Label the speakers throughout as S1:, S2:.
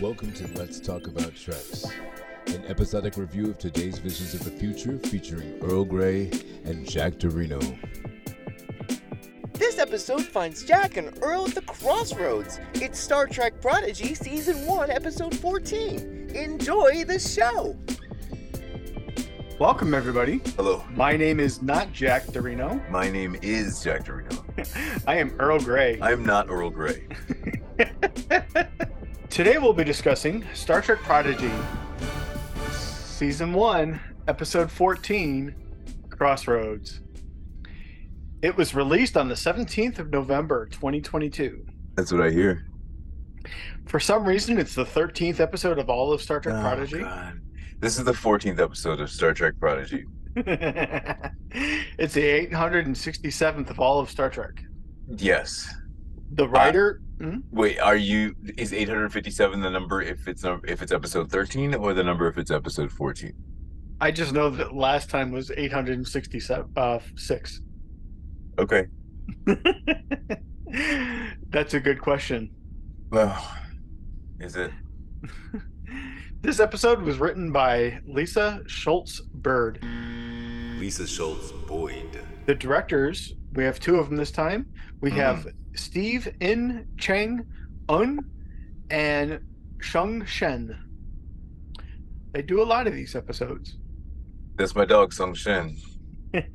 S1: Welcome to Let's Talk About Treks, an episodic review of today's visions of the future featuring Earl Grey and Jack Dorino.
S2: This episode finds Jack and Earl at the crossroads. It's Star Trek Prodigy Season 1, Episode 14. Enjoy the show!
S3: Welcome, everybody.
S4: Hello,
S3: My name is not Jack Dorino.
S4: my name is Jack Dorino.
S3: I am Earl Grey.
S4: I'm not Earl Grey.
S3: Today we'll be discussing Star Trek Prodigy, Season 1, Episode 14, Crossroads. It was released on the 17th of November, 2022.
S4: That's what I hear.
S3: For some reason, it's the 13th episode of all of Star Trek
S4: Oh,
S3: Prodigy.
S4: God. This is the 14th episode of Star Trek Prodigy.
S3: it's the 867th of all of Star Trek.
S4: Yes.
S3: The writer. Hmm?
S4: Wait, are you? Is 857 the number if it's if it's episode 13 or the number if it's episode 14?
S3: I just know that last time was 867 uh, six.
S4: Okay.
S3: That's a good question.
S4: Well, is it?
S3: This episode was written by Lisa Schultz Bird.
S4: Lisa Schultz Boyd.
S3: The directors, we have two of them this time. We
S4: Mhm.
S3: have Steve In Cheng Un and Sung Shin. They do a lot of these episodes.
S4: That's my dog Sung Shin.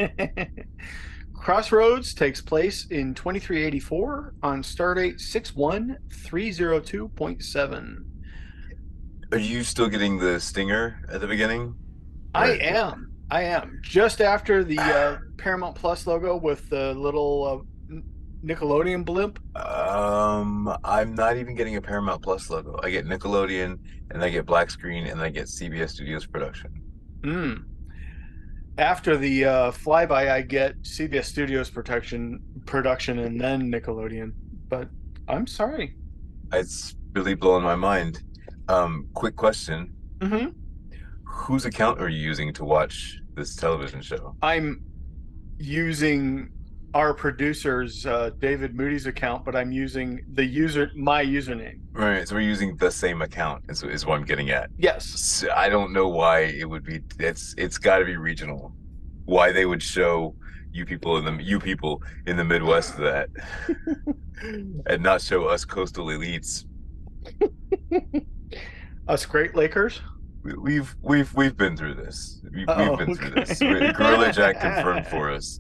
S3: Crossroads takes place in 2384 on Stardate 61302.7.
S4: Are you still getting the stinger at the beginning?
S3: I am. I am. Just after the uh, Paramount Plus logo with the little uh, Nickelodeon blimp.
S4: Um, I'm not even getting a Paramount Plus logo. I get Nickelodeon, and I get black screen, and I get CBS Studios production.
S3: Mm. After the uh, flyby, I get CBS Studios production, production, and then Nickelodeon. But I'm sorry.
S4: It's really blowing my mind. Um, quick question:
S3: hmm
S4: Whose account are you using to watch this television show?
S3: I'm using our producer's uh, David Moody's account, but I'm using the user my username.
S4: Right, so we're using the same account. Is, is what I'm getting at.
S3: Yes.
S4: I don't know why it would be. It's it's got to be regional. Why they would show you people in the you people in the Midwest that, and not show us coastal elites.
S3: Us Great Lakers.
S4: We- We've we've we've been through this. We've,
S3: Oh,
S4: we've been through this. Gorilla Jack confirmed for us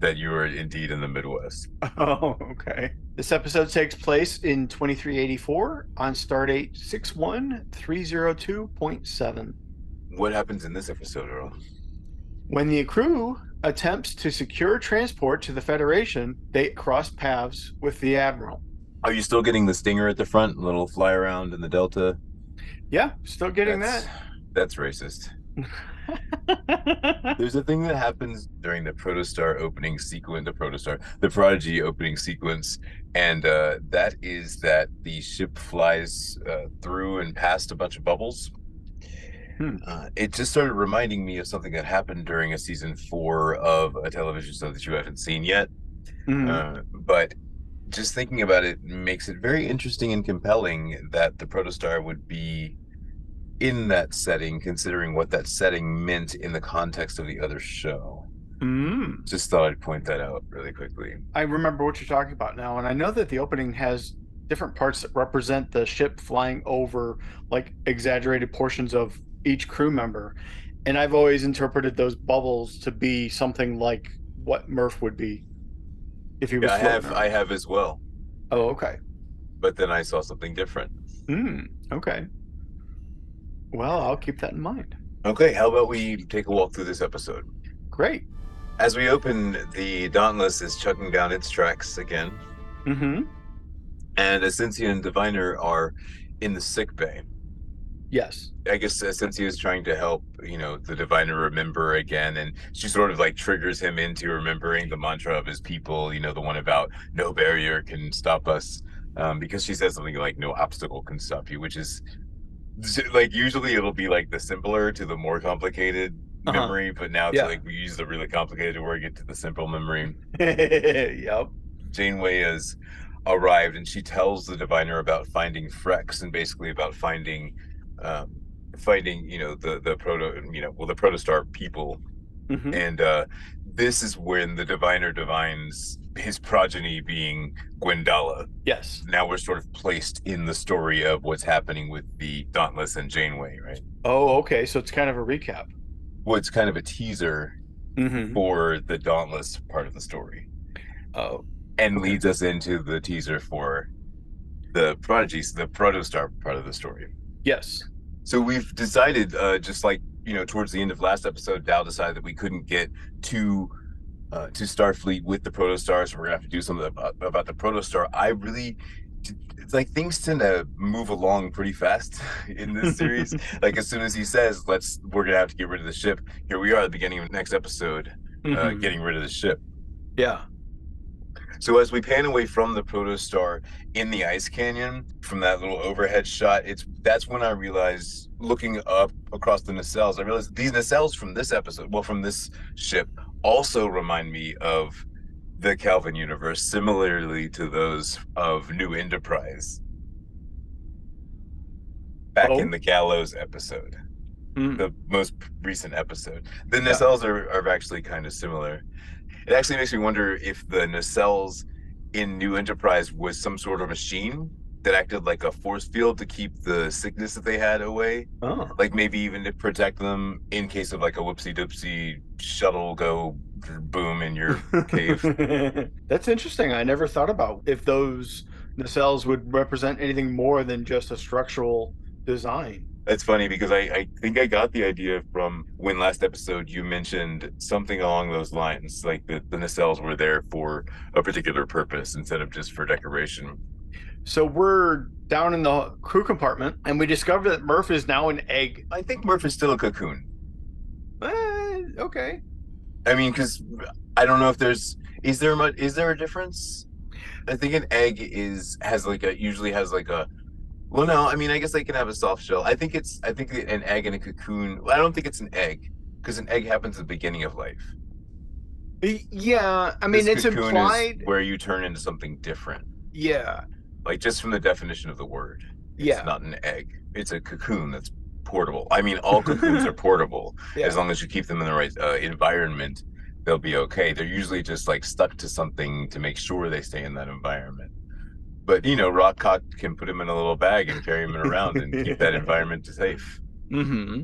S4: that you are indeed in the Midwest.
S3: Oh, okay. This episode takes place in 2384 on Stardate 61302.7.
S4: What happens in this episode, Earl?
S3: When the crew attempts to secure transport to the Federation, they cross paths with the Admiral.
S4: Are you still getting the stinger at the front, A little fly around in the Delta?
S3: Yeah, still getting
S4: that's, That's racist. There's a thing that happens during the Protostar opening sequence, the Protostar, the Prodigy opening sequence, and uh, that is that the ship flies uh, through and past a bunch of bubbles.
S3: Hmm.
S4: Uh, it just started reminding me of something that happened during a season four of a television show that you haven't seen yet. Uh, but just thinking about it makes it very interesting and compelling that the protostar would be in that setting considering what that setting meant in the context of the other show
S3: Mm.
S4: just thought i'd point that out really quickly
S3: I remember what you're talking about now, and I know that the opening has different parts that represent the ship flying over like exaggerated portions of each crew member. And I've always interpreted those bubbles to be something like what Murph would be if he was
S4: yeah, i have
S3: around.
S4: i have as well
S3: Oh, okay.
S4: but then i saw something different
S3: Hmm. Okay. Well, I'll keep that in mind.
S4: okay how about we take a walk through this episode
S3: Great.
S4: as we open the dauntless is chugging down its tracks again
S3: Mm-hmm.
S4: and asencia and diviner are in the sick bay
S3: Yes.
S4: I guess Asencia is trying to help, you know, the diviner remember again, and she sort of like triggers him into remembering the mantra of his people, you know, the one about no barrier can stop us, um, because she says something like no obstacle can stop you, which is like usually it'll be like the simpler to the more complicated
S3: Uh-huh.
S4: memory, but now it's
S3: Yeah.
S4: like we use the really complicated to get to the simple memory.
S3: yep.
S4: Janeway has arrived, and she tells the diviner about finding Frex and basically about finding, um, finding you know the the proto you know well the protostar people,
S3: Mhm.
S4: and uh, this is when the diviner divines his progeny being Gwyndala.
S3: Yes.
S4: Now we're sort of placed in the story of what's happening with the Dauntless and Janeway, right?
S3: Oh, okay. So it's kind of a recap.
S4: Well, it's kind of a teaser
S3: Mm-hmm.
S4: for the Dauntless part of the story.
S3: Oh,
S4: and
S3: Okay.
S4: leads us into the teaser for the prodigies the protostar part of the story
S3: yes.
S4: so we've decided uh just like you know towards the end of last episode Dal decided that we couldn't get to uh, to starfleet with the protostar so we're gonna have to do something about, about the protostar i really it's like things tend to move along pretty fast in this series like as soon as he says let's we're gonna have to get rid of the ship here we are at the beginning of the next episode uh,
S3: Mhm.
S4: getting rid of the ship
S3: yeah.
S4: So as we pan away from the protostar in the ice canyon, from that little overhead shot, it's that's when I realized, looking up across the nacelles, I realized these nacelles from this episode, well, from this ship, also remind me of the Kelvin universe, similarly to those of New Enterprise. Back
S3: Oh.
S4: in the Gallows episode
S3: Mm.
S4: the most recent episode. The
S3: Yeah.
S4: nacelles are, are actually kind of similar. It actually makes me wonder if the nacelles in New Enterprise was some sort of machine that acted like a force field to keep the sickness that they had away.
S3: Oh.
S4: Like maybe even to protect them in case of like a whoopsie doopsie shuttle go boom in your cave.
S3: That's interesting. I never thought about if those nacelles would represent anything more than just a structural design.
S4: That's funny because I, I think I got the idea from when last episode you mentioned something along those lines, like the, the nacelles were there for a particular purpose instead of just for decoration.
S3: So we're down in the crew compartment, and we discover that Murph is now an egg.
S4: I think Murph is still a cocoon.
S3: Eh, okay.
S4: I mean, because I don't know if there's is there much is there a difference? I think an egg is has like a usually has like a well no I mean I guess they can have a soft shell. I think it's I think an egg and a cocoon. I don't think it's an egg because an egg happens at the beginning of life.
S3: Yeah, I mean
S4: This
S3: it's implied.
S4: where you turn into something different.
S3: Yeah,
S4: Like just from the definition of the word. It's
S3: Yeah.
S4: not an egg. It's a cocoon that's portable. I mean, all cocoons are portable
S3: yeah.
S4: as long as you keep them in the right uh, environment. They'll be okay. They're usually just like stuck to something to make sure they stay in that environment. But you know, Rok-Tahk can put him in a little bag and carry him around and keep that environment safe.
S3: Mm-hmm.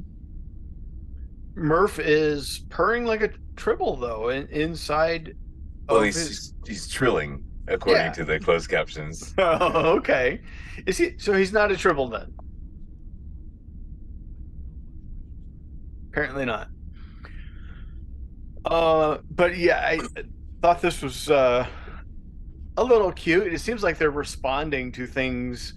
S3: Murph is purring like a tribble though, in, inside.
S4: Well, he's
S3: his-
S4: he's, he's trilling according
S3: Yeah.
S4: to the closed captions.
S3: Oh, okay. Is he? So he's not a tribble then? Apparently not. Uh, but yeah, I thought this was uh, a little cute. It seems like they're responding to things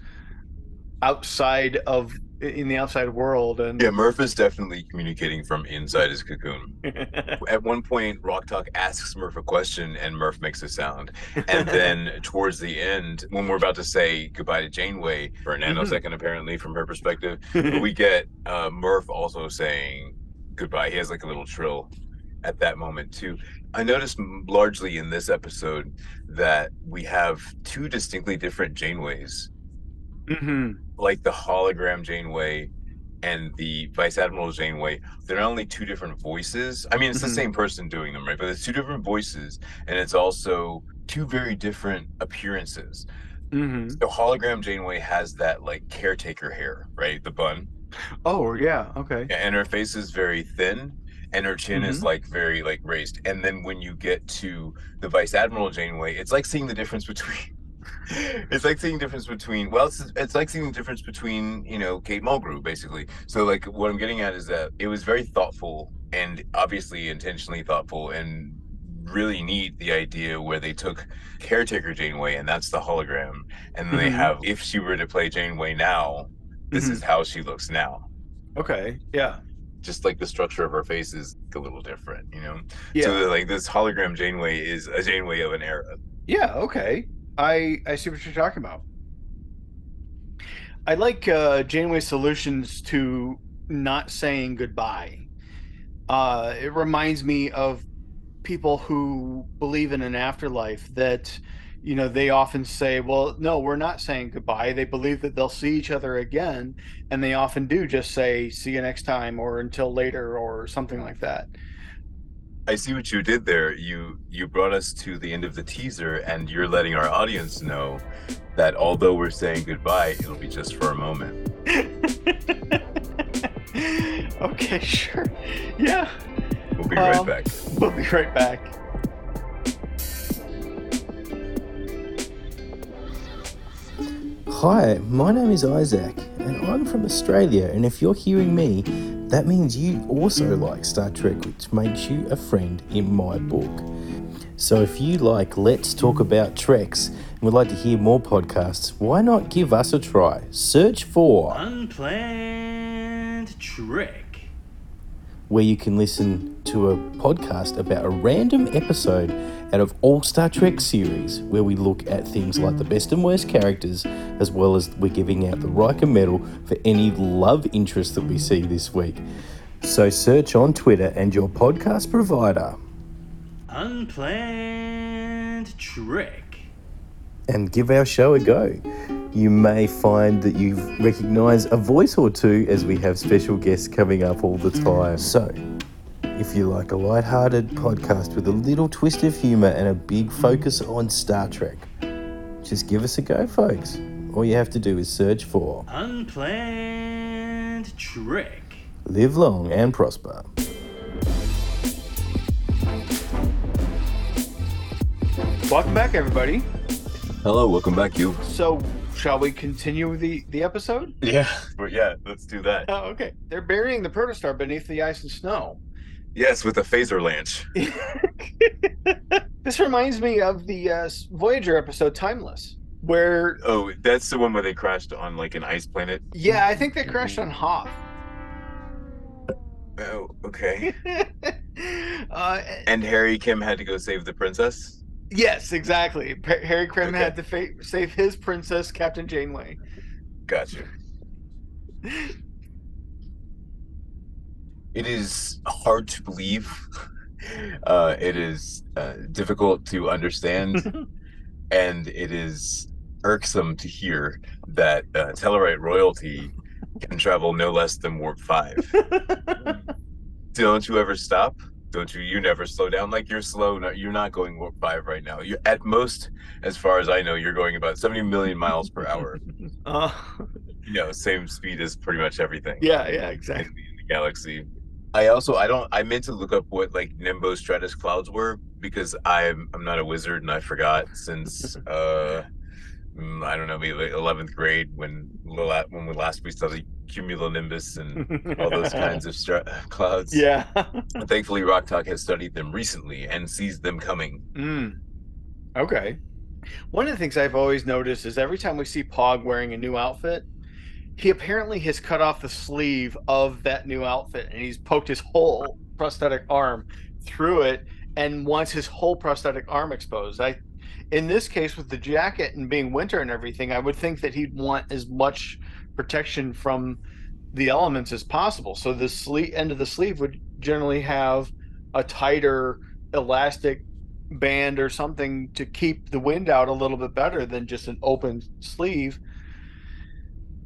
S3: outside of in the outside world, and
S4: Yeah, Murph is definitely communicating from inside his cocoon. At one point, Rok-Tahk asks Murph a question, and Murph makes a sound. And then towards the end, when we're about to say goodbye to Janeway for a nanosecond, apparently from her perspective, we get uh, Murph also saying goodbye. He has like a little trill at that moment too. I noticed largely in this episode that we have two distinctly different Janeways,
S3: hmm
S4: like the hologram Janeway and the Vice Admiral Janeway. They're not only two different voices. I mean, it's
S3: Mhm.
S4: the same person doing them, right? But it's two different voices, and it's also two very different appearances.
S3: hmm
S4: The hologram Janeway has that like caretaker hair, right? The bun.
S3: Oh yeah, okay.
S4: and her face is very thin and her chin is
S3: Mhm.
S4: like very like raised and then when you get to the vice admiral janeway it's like seeing the difference between it's like seeing the difference between well it's, it's like seeing the difference between you know kate mulgrew basically so like what i'm getting at is that it was very thoughtful and obviously intentionally thoughtful and really neat the idea where they took caretaker janeway and that's the hologram and then they have if she were to play janeway now this
S3: Mhm.
S4: is how she looks now
S3: Okay, yeah,
S4: just like the structure of her face is a little different, you know.
S3: yeah,
S4: So like this hologram Janeway is a Janeway of an era.
S3: yeah. Okay, I I see what you're talking about. I like uh, Janeway's solutions to not saying goodbye. Uh, it reminds me of people who believe in an afterlife that you know, they often say, well, no, we're not saying goodbye. They believe that they'll see each other again. And they often do just say, see you next time or until later or something like that.
S4: I see what you did there. You you brought us to the end of the teaser, and you're letting our audience know that although we're saying goodbye, it'll be just for a moment.
S3: okay, sure. Yeah.
S4: We'll be right
S3: Um,
S4: back.
S3: We'll be right back.
S5: Hi, my name is Isaac, and I'm from Australia. And if you're hearing me, that means you also like Star Trek, which makes you a friend in my book. So if you like Let's Talk About Treks and would like to hear more podcasts, why not give us a try? Search for
S6: Unplanned Trek.
S5: where you can listen to a podcast about a random episode out of all Star Trek series, where we look at things like the best and worst characters, as well as we're giving out the Riker Medal for any love interest that we see this week. So search on Twitter and your podcast provider
S6: Unplanned Trek.
S5: and give our show a go. You may find that you recognise a voice or two as we have special guests coming up all the time. So, if you like a light-hearted podcast with a little twist of humour and a big focus on Star Trek, just give us a go, folks. All you have to do is search for
S6: Unplanned Trek.
S5: Live Long and Prosper.
S3: Welcome back, everybody.
S4: Hello, welcome back, you.
S3: So, shall we continue the the episode?
S4: Yeah, but yeah, let's do that.
S3: Oh, okay. They're burying the protostar beneath the ice and snow.
S4: Yes, with a phaser launch.
S3: this reminds me of the uh, Voyager episode "Timeless," where
S4: Oh, that's the one where they crashed on like an ice planet.
S3: yeah, I think they crashed on Hoth.
S4: Oh, okay.
S3: uh,
S4: And Harry Kim had to go save the princess.
S3: yes, exactly. Pa- Harry Kim
S4: Okay.
S3: had to fa- save his princess, Captain Janeway.
S4: Gotcha. It is hard to believe. Uh, it is uh, difficult to understand, and it is irksome to hear that uh, Tellarite royalty can travel no less than warp five. Don't you ever stop? Don't you? You never slow down. Like you're slow. No, you're not going warp five right now. You at most, as far as I know, you're going about 70 million miles per hour.
S3: uh,
S4: You know, same speed as pretty much everything.
S3: yeah, yeah,
S4: in
S3: exactly.
S4: the, in the galaxy. I also I don't I meant to look up what like Nimbo Stratus clouds were because I'm I'm not a wizard and I forgot since uh mm, I don't know maybe like 11th grade when when we last we studied cumulonimbus and all those kinds of stra- clouds.
S3: Yeah.
S4: Thankfully Rok-Tahk has studied them recently and sees them coming.
S3: Mm. Okay. One of the things I've always noticed is every time we see Pog wearing a new outfit, he apparently has cut off the sleeve of that new outfit and he's poked his whole prosthetic arm through it and wants his whole prosthetic arm exposed. I in this case with the jacket and being winter and everything, I would think that he'd want as much protection from the elements as possible. So the sleeve end of the sleeve would generally have a tighter elastic band or something to keep the wind out a little bit better than just an open sleeve.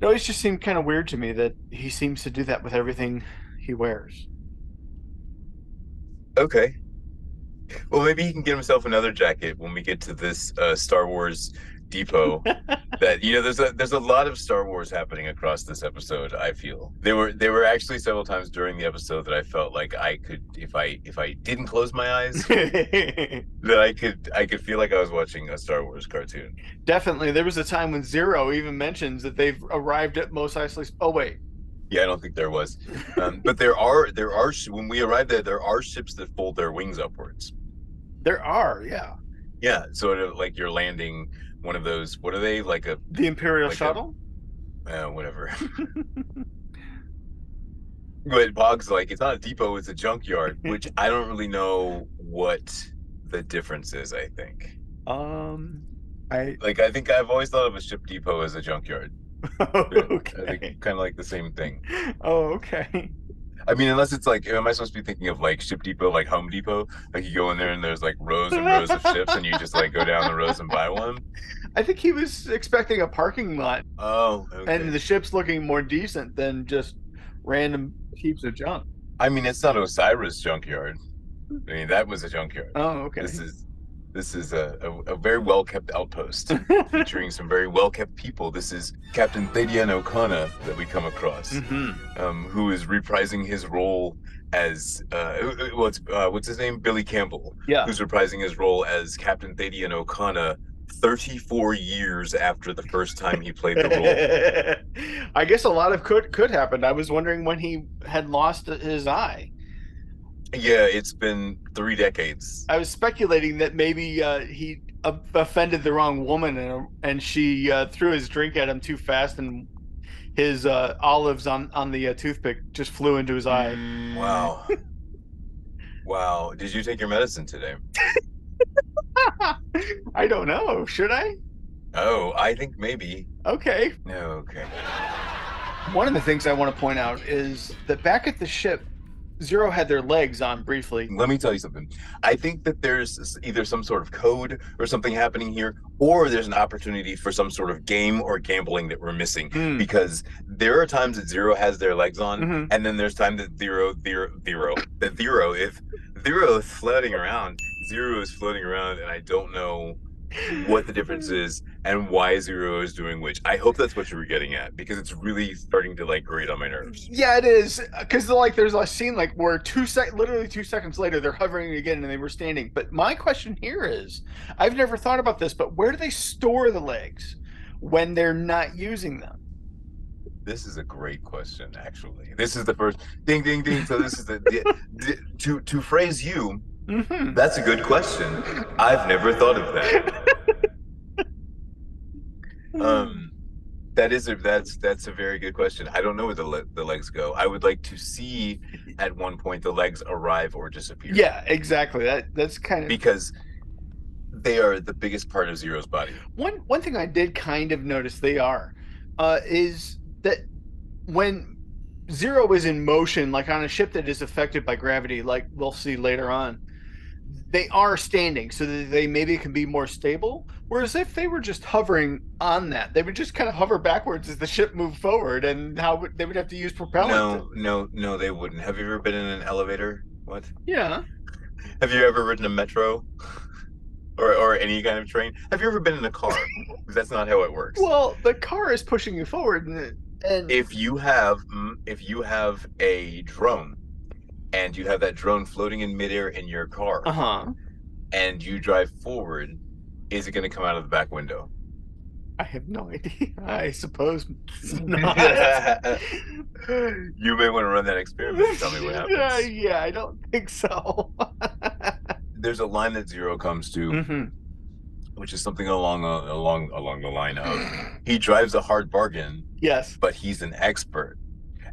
S3: It always just seemed kind of weird to me that he seems to do that with everything he wears.
S4: Okay. Well, maybe he can get himself another jacket when we get to this uh, Star Wars depot. that you know, there's a there's a lot of Star Wars happening across this episode. I feel there were there were actually several times during the episode that I felt like I could, if I if I didn't close my eyes, that I could I could feel like I was watching a Star Wars cartoon.
S3: Definitely. There was a time when Zero even mentions that they've arrived at Mos Eisley. Oh, wait.
S4: Yeah, I don't think there was, um, but there are there are when we arrive there, there are ships that fold their wings upwards.
S3: There are, yeah.
S4: Yeah, sort of like you're landing one of those. What are they like a
S3: The Imperial
S4: Like a-
S3: Shuttle?
S4: uh, whatever. but Pog's like, it's not a depot, it's a junkyard, which I don't really know what the difference is. I think,
S3: um, I.
S4: like, I think I've always thought of a ship depot as a junkyard. I
S3: okay.
S4: think kind of like the same thing.
S3: Oh, okay.
S4: I mean, unless it's like, am I supposed to be thinking of like Ship Depot, like Home Depot? Like you go in there and there's like rows and rows of ships, and you just like go down the rows and buy one.
S3: I think he was expecting a parking lot,
S4: Oh, okay.
S3: and the ship's looking more decent than just random heaps of junk.
S4: I mean, it's not Osiris junkyard. I mean, that was a junkyard.
S3: Oh, okay.
S4: This is this is a, a, a very well kept outpost featuring some very well kept people. This is Captain Thadiun Okona that we come across,
S3: hmm
S4: um, who is reprising his role as uh, what's uh, what's his name, Billy Campbell,
S3: Yeah.
S4: who's reprising his role as Captain Thadiun Okona. 34 years after the first time he played the role.
S3: I guess a lot of could could happen. I was wondering when he had lost his eye.
S4: Yeah, it's been three decades.
S3: I was speculating that maybe uh, he uh, offended the wrong woman and and she uh, threw his drink at him too fast and his uh, olives on on the uh, toothpick just flew into his eye.
S4: Wow. wow. Did you take your medicine today?
S3: I don't know. Should I?
S4: Oh, I think maybe.
S3: Okay.
S4: No, okay.
S3: One of the things I want to point out is that back at the ship, Zero had their legs on briefly.
S4: Let me tell you something. I think that there's either some sort of code or something happening here, or there's an opportunity for some sort of game or gambling that we're missing.
S3: Hmm.
S4: Because there are times that Zero has their legs on,
S3: Mhm.
S4: and then there's time that Zero, Zero, Zero, that Zero, if Zero is floating around, Zero is floating around, and I don't know what the difference is and why Zero is doing which. I hope that's what you were getting at because it's really starting to like grate on my nerves.
S3: Yeah, it is because like there's a scene like where two sec, literally two seconds later, they're hovering again and they were standing. But my question here is, I've never thought about this, but where do they store the legs when they're not using them?
S4: This is a great question, actually. This is the first ding, ding, ding. So this is the, the, the to to phrase you.
S3: Mm-hmm.
S4: That's a good question. I've never thought of that. Um, that is a that's that's a very good question. I don't know where the le- the legs go. I would like to see at one point the legs arrive or disappear.
S3: yeah, exactly. That that's kind of
S4: because they are the biggest part of Zero's body.
S3: one one thing I did kind of notice they are uh, is that when Zero is in motion, like on a ship that is affected by gravity, like we'll see later on, they are standing, so that they maybe can be more stable. Whereas if they were just hovering on that, they would just kind of hover backwards as the ship moved forward, and how would, they would have to use propellant.
S4: No, no, no, they wouldn't. Have you ever been in an elevator? What?
S3: Yeah.
S4: Have you ever ridden a metro? Or, or any kind of train? Have you ever been in a car? that's not how it works.
S3: Well, the car is pushing you forward, and, and
S4: if you have mm, if you have a drone and you have that drone floating in midair in your car
S3: uh huh.
S4: and you drive forward, is it going to come out of the back window?
S3: I have no idea. I suppose not.
S4: you may want to run that experiment and tell me what happens.
S3: Yeah, yeah, I don't think so.
S4: There's a line that Zero comes to,
S3: hmm
S4: which is something along uh, along along the line of he drives a hard bargain,
S3: Yes.
S4: but he's an expert.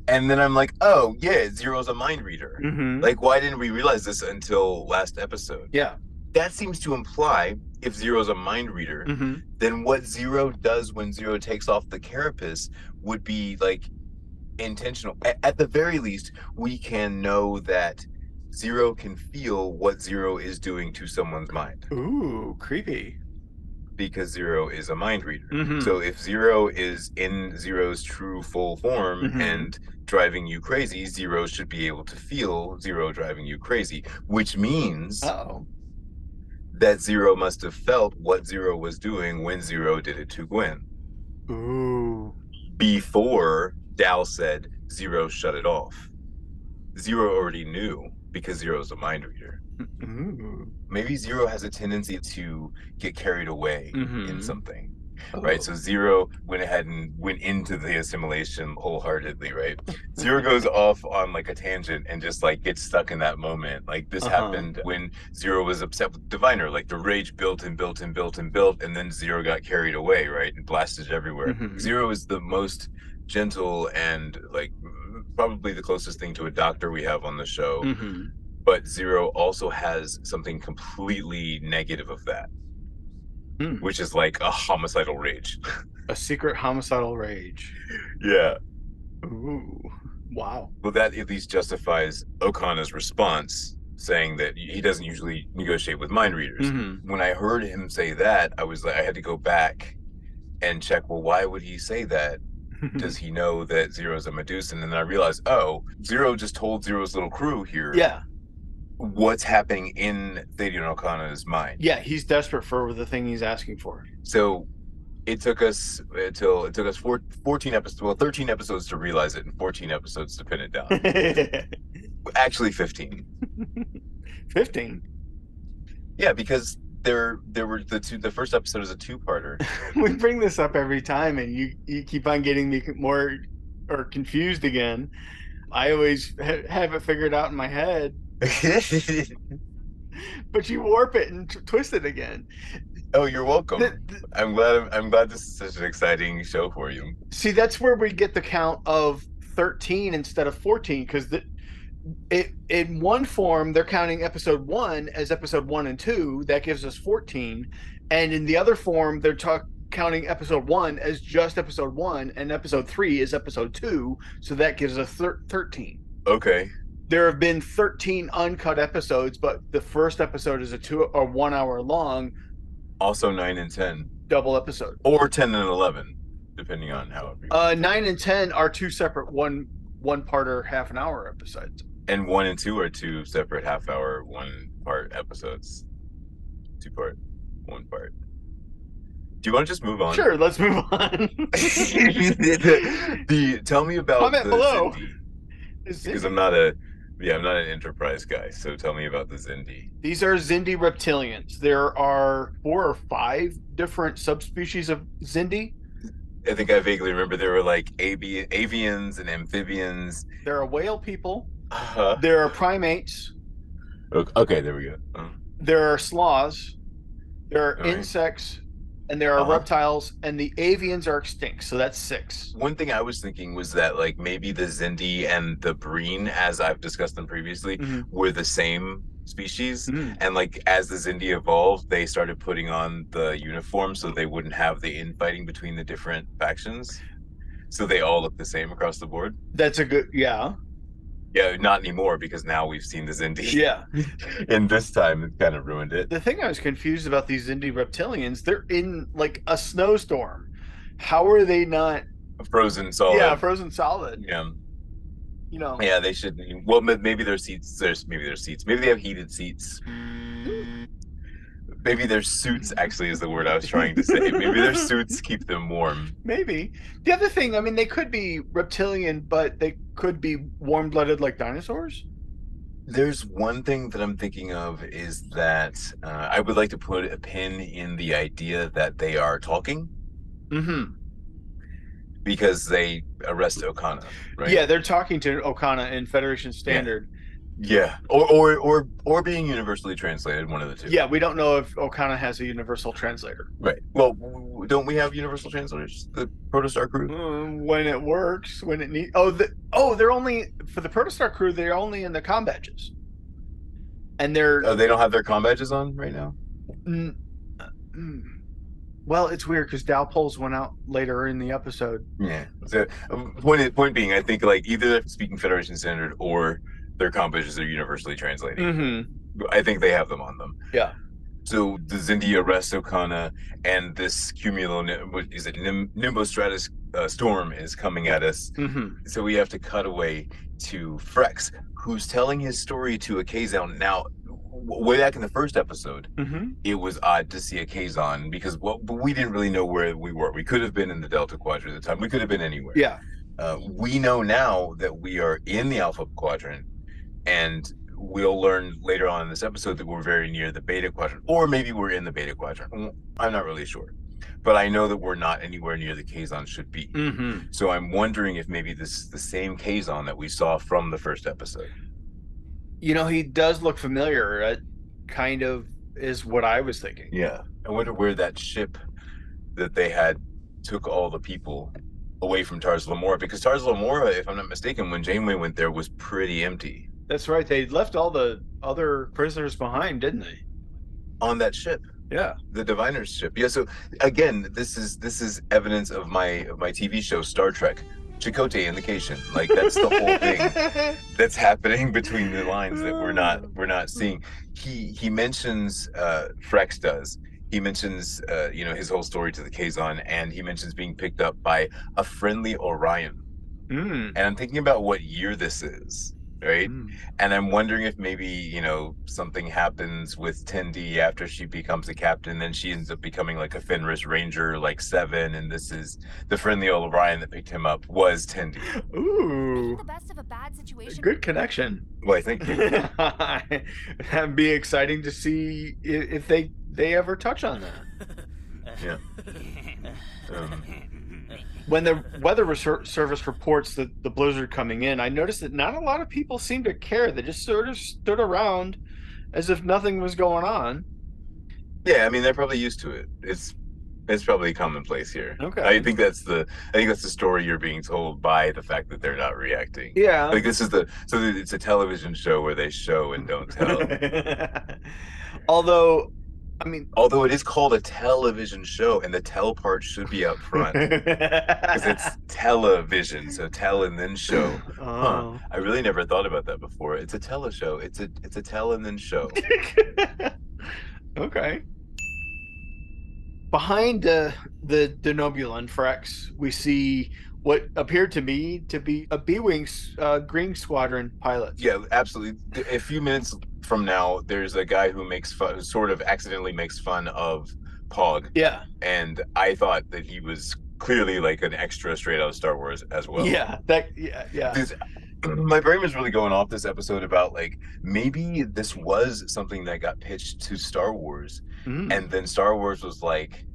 S4: And then I'm like, oh yeah, Zero's a mind reader.
S3: hmm
S4: Like, why didn't we realize this until last episode?
S3: Yeah.
S4: That seems to imply if Zero's a mind reader,
S3: hmm
S4: then what Zero does when Zero takes off the carapace would be like intentional. A- At the very least, we can know that Zero can feel what Zero is doing to someone's mind
S3: Ooh, creepy.
S4: Because Zero is a mind reader.
S3: Mhm.
S4: So if Zero is in Zero's true full form
S3: Mhm.
S4: and driving you crazy, Zero should be able to feel Zero driving you crazy, which means
S3: Oh.
S4: that Zero must have felt what Zero was doing when Zero did it to Gwen.
S3: Ooh.
S4: Before Dal said Zero shut it off. Zero already knew because zero is a mind reader.
S3: Ooh.
S4: Maybe Zero has a tendency to get carried away in
S3: Mhm.
S4: something. Right. So Zero went ahead and went into the assimilation wholeheartedly, right? Zero goes off on like a tangent and just like gets stuck in that moment. Like this
S3: Uh-huh.
S4: happened when Zero was upset with Diviner. Like the rage built and built and built and built, and then Zero got carried away, right? And blasted everywhere.
S3: Mhm.
S4: Zero is the most gentle and like probably the closest thing to a doctor we have on the show.
S3: hmm
S4: But Zero also has something completely negative of that,
S3: Hmm.
S4: which is like a homicidal rage.
S3: A secret homicidal rage.
S4: yeah.
S3: Ooh. Wow.
S4: Well, that at least justifies Okona's response, saying that he doesn't usually negotiate with mind readers.
S3: Mm-hmm.
S4: When I heard him say that, I was like, I had to go back and check. Well, why would he say that? Does he know that Zero's a Medusan? And then I realized, oh, Zero just told Zero's little crew here
S3: yeah.
S4: What's happening in Thadiun Okona's mind.
S3: Yeah. He's desperate for the thing he's asking for.
S4: So it took us until it took us four, 14 episodes, well, 13 episodes to realize it, and 14 episodes to pin it down. Actually, 15.
S3: 15.
S4: Yeah, because there there were the two. The first episode is a two-parter.
S3: we bring this up every time and you you keep on getting me more or confused again i always ha- have it figured out in my head but you warp it and t- twist it again
S4: oh, you're welcome.
S3: Th- th-
S4: I'm glad. I'm, I'm glad this is such an exciting show for you.
S3: see that's where we get the count of 13 instead of 14 because the it in one form they're counting episode one as episode one and two that gives us 14 and in the other form they're talk counting episode one as just episode one and episode three is episode two so that gives us thir- 13
S4: Okay.
S3: There have been 13 uncut episodes but the first episode is a two or one hour long
S4: Also nine and ten,
S3: double episode
S4: or ten and eleven, depending on how. It
S3: uh nine and ten are two separate one one parter half an hour episodes
S4: and one and two are two separate half-hour, one-part episodes. Two-part, one part. Do you want to just move on?
S3: sure let's move on
S4: the, the- tell me about
S3: Comment
S4: the
S3: below. Is
S4: because I'm not a yeah I'm not an enterprise guy. So tell me about the Xindi.
S3: These are Xindi reptilians. There are four or five different subspecies of Xindi.
S4: I think I vaguely remember there were like avi- avians and amphibians.
S3: There are whale people.
S4: Uh-huh.
S3: There are primates.
S4: okay, there we go. Uh,
S3: There are sloths. There are
S4: All right.
S3: And there are
S4: Uh-huh.
S3: reptiles. And the avians are extinct. So that's six.
S4: One thing I was thinking was that like maybe the Xindi and the Breen, as I've discussed them previously,
S3: Mhm.
S4: were the same species.
S3: Mhm.
S4: And like as the Xindi evolved, they started putting on the uniform so they wouldn't have the infighting between the different factions. So they all look the same across the board.
S3: That's a good, yeah.
S4: Yeah, not anymore because now we've seen the Xindi.
S3: Yeah.
S4: and this time it kind of ruined it.
S3: The thing I was confused about these Xindi reptilians, they're in like a snowstorm. How are they not,
S4: Frozen solid.
S3: yeah, frozen solid?
S4: yeah.
S3: You know,
S4: Yeah, they should. Well, maybe their seats. There's maybe their seats. Maybe they have heated seats. Hmm. Maybe their suits actually is the word I was trying to say. Maybe their suits keep them warm.
S3: Maybe. The other thing, I mean, they could be reptilian, but they could be warm blooded like dinosaurs.
S4: There's one thing that I'm thinking of is that uh, I would like to put a pin in the idea that they are talking
S3: Mm-hmm.
S4: because they arrest Okona, right?
S3: Yeah, they're talking to Okona in Federation Standard.
S4: Yeah. Yeah, or or or or being universally translated, one of the two.
S3: Yeah, we don't know if Okona has a universal translator.
S4: Right. Well, don't we have universal translators? The Protostar crew.
S3: Mm, when it works, when it needs. Oh, the oh, they're only for the Protostar crew. They're only in the com badges, and they're
S4: Oh, they don't have their com badges on right now.
S3: Mm, uh, mm. Well, it's weird because Dow polls went out later in the episode.
S4: Yeah. So point point being, I think like either speaking Federation Standard or their com badges are universally translated.
S3: Mm-hmm.
S4: I think they have them on them.
S3: Yeah.
S4: So the Xindi arrest Okona, and this cumulo, is it, Nim- nimbostratus uh, storm is coming at us.
S3: Mm-hmm.
S4: So we have to cut away to Frex, who's telling his story to a Kazon. Now, w- way back in the first episode,
S3: Mm-hmm.
S4: it was odd to see a Kazon because well, but we didn't really know where we were. We could have been in the Delta Quadrant at the time. We could have been anywhere.
S3: Yeah.
S4: Uh, we know now that we are in the Alpha Quadrant, and we'll learn later on in this episode that we're very near the Beta Quadrant, or maybe we're in the Beta Quadrant. Mm, I'm not really sure, but I know that we're not anywhere near the Kazon should be.
S3: Mm-hmm.
S4: So I'm wondering if maybe this is the same Kazon that we saw from the first episode.
S3: You know, he does look familiar. It kind of is what I was thinking.
S4: Yeah. I wonder where that ship that they had took all the people away from Tars Lamora because Tars Lamora, if I'm not mistaken, when Janeway went there was pretty empty
S3: That's right. They left all the other prisoners behind, didn't they?
S4: on that ship.
S3: Yeah.
S4: the diviner's ship yeah so again this is this is evidence of my of my tv show star trek Chakotay in the Cation. Like that's the whole thing that's happening between the lines that we're not we're not seeing. He he mentions uh Frex does. He mentions uh, you know, his whole story to the Kazon, and he mentions being picked up by a friendly Orion.
S3: Mm.
S4: And I'm thinking about what year this is, right?
S3: Mm.
S4: And I'm wondering if maybe, you know, something happens with Tendi after she becomes a captain, then she ends up becoming like a Fenris Ranger, like seven, and this is the friendly old Orion that picked him up was Tendi.
S3: Ooh,
S7: the best of a bad situation.
S3: good connection.
S4: Well, I think
S3: That'd be exciting to see if they they ever touch on that.
S4: um,
S3: When the weather reser- service reports the, the blizzard coming in, I noticed that not a lot of people seem to care. They just sort of stood around as if nothing was going on.
S4: yeah, I mean they're probably used to it. It's it's probably commonplace here.
S3: Okay.
S4: I think that's the I think that's the story you're being told by the fact that they're not reacting.
S3: Yeah.
S4: Like this is the so it's a television show where they show and don't tell.
S3: Although, I mean,
S4: Although it is called a television show, and the tell part should be up front because it's television, so tell and then show.
S3: Oh.
S4: I really never thought about that before. It's a tele show. It's a it's a tell and then show.
S3: okay. Behind uh, the Denobulan Frex, we see what appeared to me to be a B-wing uh, Green Squadron pilot.
S4: Yeah, absolutely. A few minutes from now, there's a guy who makes fun, who sort of accidentally makes fun of Pog,
S3: Yeah.
S4: and I thought that he was clearly like an extra straight out of Star Wars as well.
S3: Yeah. That. Yeah. Yeah.
S4: Because my brain was really going off this episode about like maybe this was something that got pitched to Star Wars,
S3: Mm.
S4: and then Star Wars was like,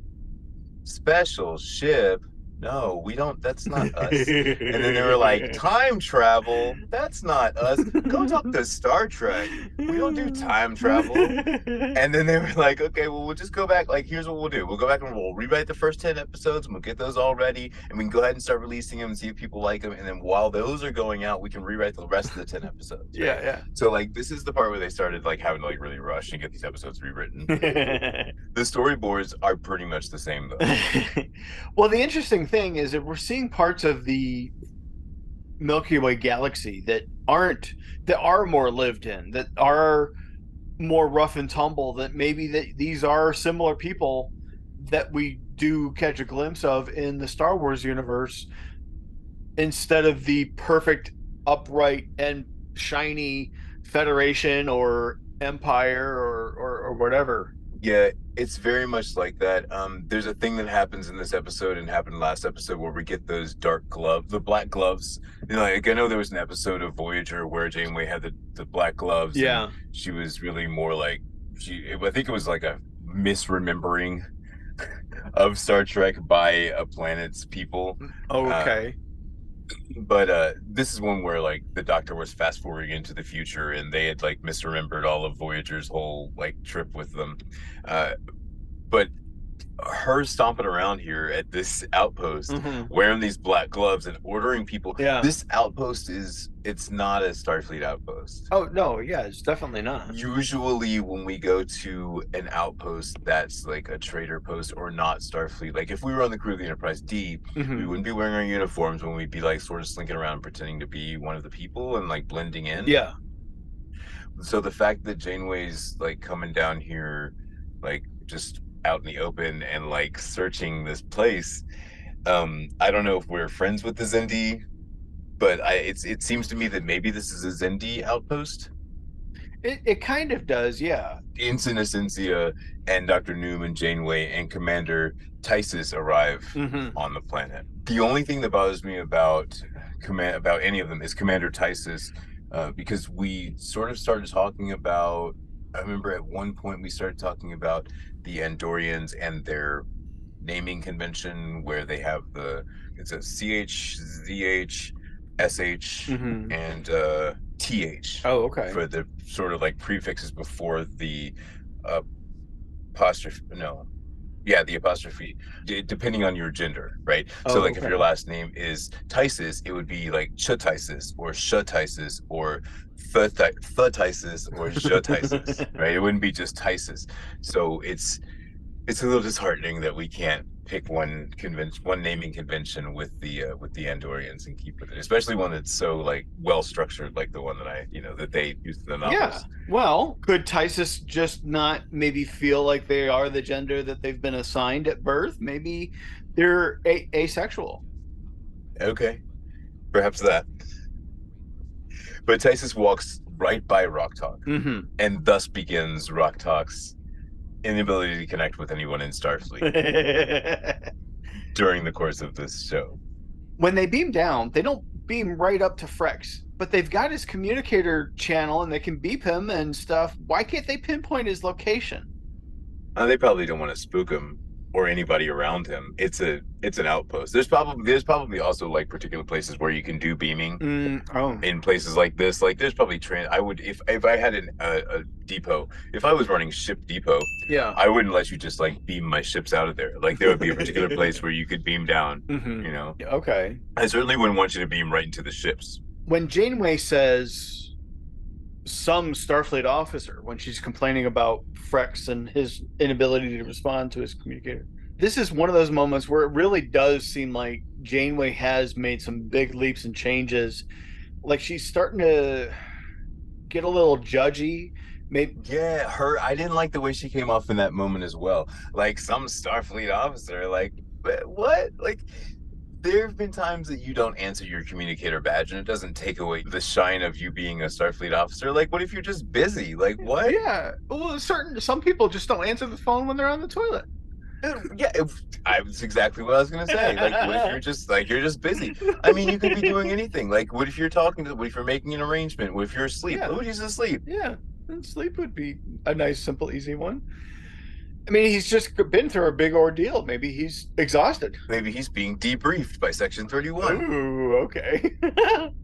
S4: special ship. No, we don't. That's not us. And then they were like, time travel. That's not us. Go talk to Star Trek. We don't do time travel. And then they were like, okay, well, we'll just go back. Like, here's what we'll do. We'll go back and we'll rewrite the first 10 episodes and we'll get those all ready. And we can go ahead and start releasing them and see if people like them. And then while those are going out, we can rewrite the rest of the 10 episodes.
S3: yeah. Yeah.
S4: So, like, this is the part where they started, like, having to, like, really rush and get these episodes rewritten. the storyboards are pretty much the same, though.
S3: well, the interesting thing is that we're seeing parts of the Milky Way galaxy that aren't that are more lived in, that are more rough and tumble. That maybe that these are similar people that we do catch a glimpse of in the Star Wars universe, instead of the perfect, upright and shiny Federation or Empire or or, or whatever.
S4: Yeah, it's very much like that. Um, there's a thing that happens in this episode and happened last episode where we get those dark gloves, the black gloves. You know, like I know there was an episode of Voyager where Janeway had the, the black gloves.
S3: Yeah.
S4: she was really more like she. I think it was like a misremembering of Star Trek by a planet's people.
S3: Okay.
S4: But uh this is one where like the Doctor was fast forwarding into the future and they had like misremembered all of Voyager's whole like trip with them. Uh but her stomping around here at this outpost
S3: Mhm.
S4: wearing these black gloves and ordering people
S3: Yeah.
S4: this outpost is it's not a starfleet outpost
S3: Oh no, yeah, it's definitely not.
S4: usually when we go to an outpost that's like a trader post or not starfleet like if we were on the crew of the enterprise d we
S3: Mhm.
S4: wouldn't be wearing our uniforms when we'd be like sort of slinking around pretending to be one of the people and like blending in
S3: Yeah.
S4: so the fact that janeway's like coming down here like just out in the open and like searching this place um i don't know if we're friends with the xindi but i it's it seems to me that maybe this is a xindi outpost
S3: It it kind of does, yeah.
S4: ensign Asencia and dr newman janeway and commander tysess arrive
S3: Mm-hmm.
S4: on the planet. The only thing that bothers me about command about any of them is Commander Tysess, uh, because we sort of started talking about. I remember at one point we started talking about the Andorians and their naming convention, where they have the it's a CH, ZH, SH,
S3: Mhm.
S4: and uh, TH
S3: Oh, okay.
S4: for the sort of like prefixes before the uh, apostrophe. No, yeah, the apostrophe, d- depending on your gender, right? so,
S3: Oh,
S4: like, if your last name is Tysess, it would be like Chutisis or Shutisis or Thutisis or Shutisis, right? It wouldn't be just Tysess. So it's it's a little disheartening that we can't pick one convention, one naming convention with the uh, with the Andorians and keep with it, especially one that's so like well structured, like the one that I, you know, that they used in the novels.
S3: Yeah. Well, could Tysess just not maybe feel like they are the gender that they've been assigned at birth? Maybe they're a- asexual.
S4: Okay, perhaps that. But Tysess walks right by Rok-Tahk,
S3: Mm-hmm.
S4: and thus begins Rok-Tahk's inability to connect with anyone in Starfleet during the course of this show.
S3: when they beam down, they don't beam right up to Frex, but they've got his communicator channel and they can beep him and stuff. Why can't they pinpoint his location?
S4: Uh, they probably don't want to spook him or anybody around him. It's a it's an outpost. There's probably there's probably also like particular places where you can do beaming.
S3: Mm, oh,
S4: in places like this like there's probably trans i would if if i had an, a, a depot if i was running ship depot
S3: yeah.
S4: i wouldn't let you just like beam my ships out of there like there would be a particular place where you could beam down
S3: Mhm.
S4: you know
S3: Okay.
S4: i certainly wouldn't want you to beam right into the ships
S3: When Janeway says some Starfleet officer, when she's complaining about Frex and his inability to respond to his communicator, this is one of those moments where it really does seem like Janeway has made some big leaps and changes. Like she's starting to get a little judgy. Maybe
S4: yeah her i didn't like the way she came off in that moment as well like some starfleet officer like what like there have been times that you don't answer your communicator badge and it doesn't take away the shine of you being a starfleet officer like what if you're just busy like what
S3: Yeah. Well, certain some people just don't answer the phone when they're on the toilet.
S4: Uh, yeah, if, I was exactly what I was gonna say. Like, what if you're just like you're just busy? I mean, you could be doing anything. Like, what if you're talking to? What if you're making an arrangement? What if you're asleep?
S3: Yeah.
S4: Nobody's asleep.
S3: Yeah. And sleep would be a nice, simple, easy one. I mean, he's just been through a big ordeal. Maybe he's exhausted.
S4: Maybe he's being debriefed by Section Thirty-One.
S3: Ooh, okay.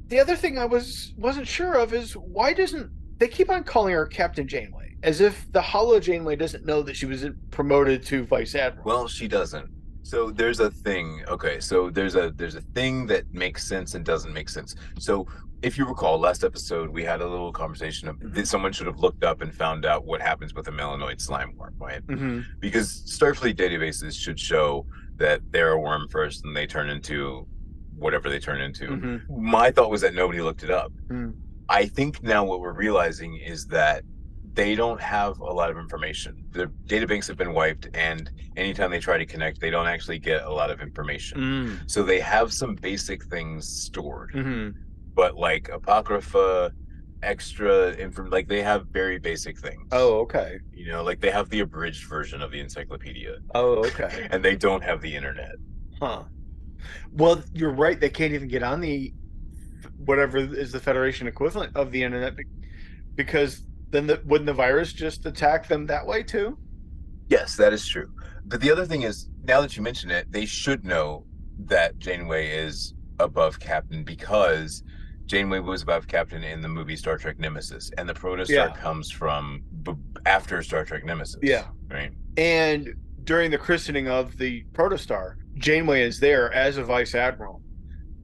S3: the other thing I was wasn't sure of is why doesn't they keep on calling her Captain Janeway as if the Hollow Janeway doesn't know that she was promoted to Vice Admiral.
S4: Well, she doesn't. So there's a thing. Okay, so there's a there's a thing that makes sense and doesn't make sense. So if you recall, last episode we had a little conversation of that someone should have looked up and found out what happens with a melanoid slime worm, right?
S3: Mhm.
S4: because Starfleet databases should show that they're a worm first and they turn into whatever they turn into.
S3: Mhm.
S4: My thought was that nobody looked it up.
S3: Mm.
S4: I think now what we're realizing is that they don't have a lot of information. Their databanks have been wiped, and anytime they try to connect, they don't actually get a lot of information.
S3: Mm.
S4: So they have some basic things stored,
S3: Mhm.
S4: But like apocrypha, extra info, like they have very basic things.
S3: Oh, okay.
S4: you know, like they have the abridged version of the encyclopedia
S3: Oh, okay.
S4: and they don't have the internet.
S3: Huh. Well, you're right. They can't even get on the whatever is the Federation equivalent of the internet be- because then the, wouldn't the virus just attack them that way too?
S4: Yes, that is true. But the other thing is, now that you mention it, they should know that Janeway is above Captain because Janeway was above Captain in the movie Star Trek Nemesis, and the Protostar
S3: Yeah.
S4: comes from b- after Star Trek Nemesis.
S3: Yeah.
S4: Right.
S3: And during the christening of the Protostar, Janeway is there as a vice admiral,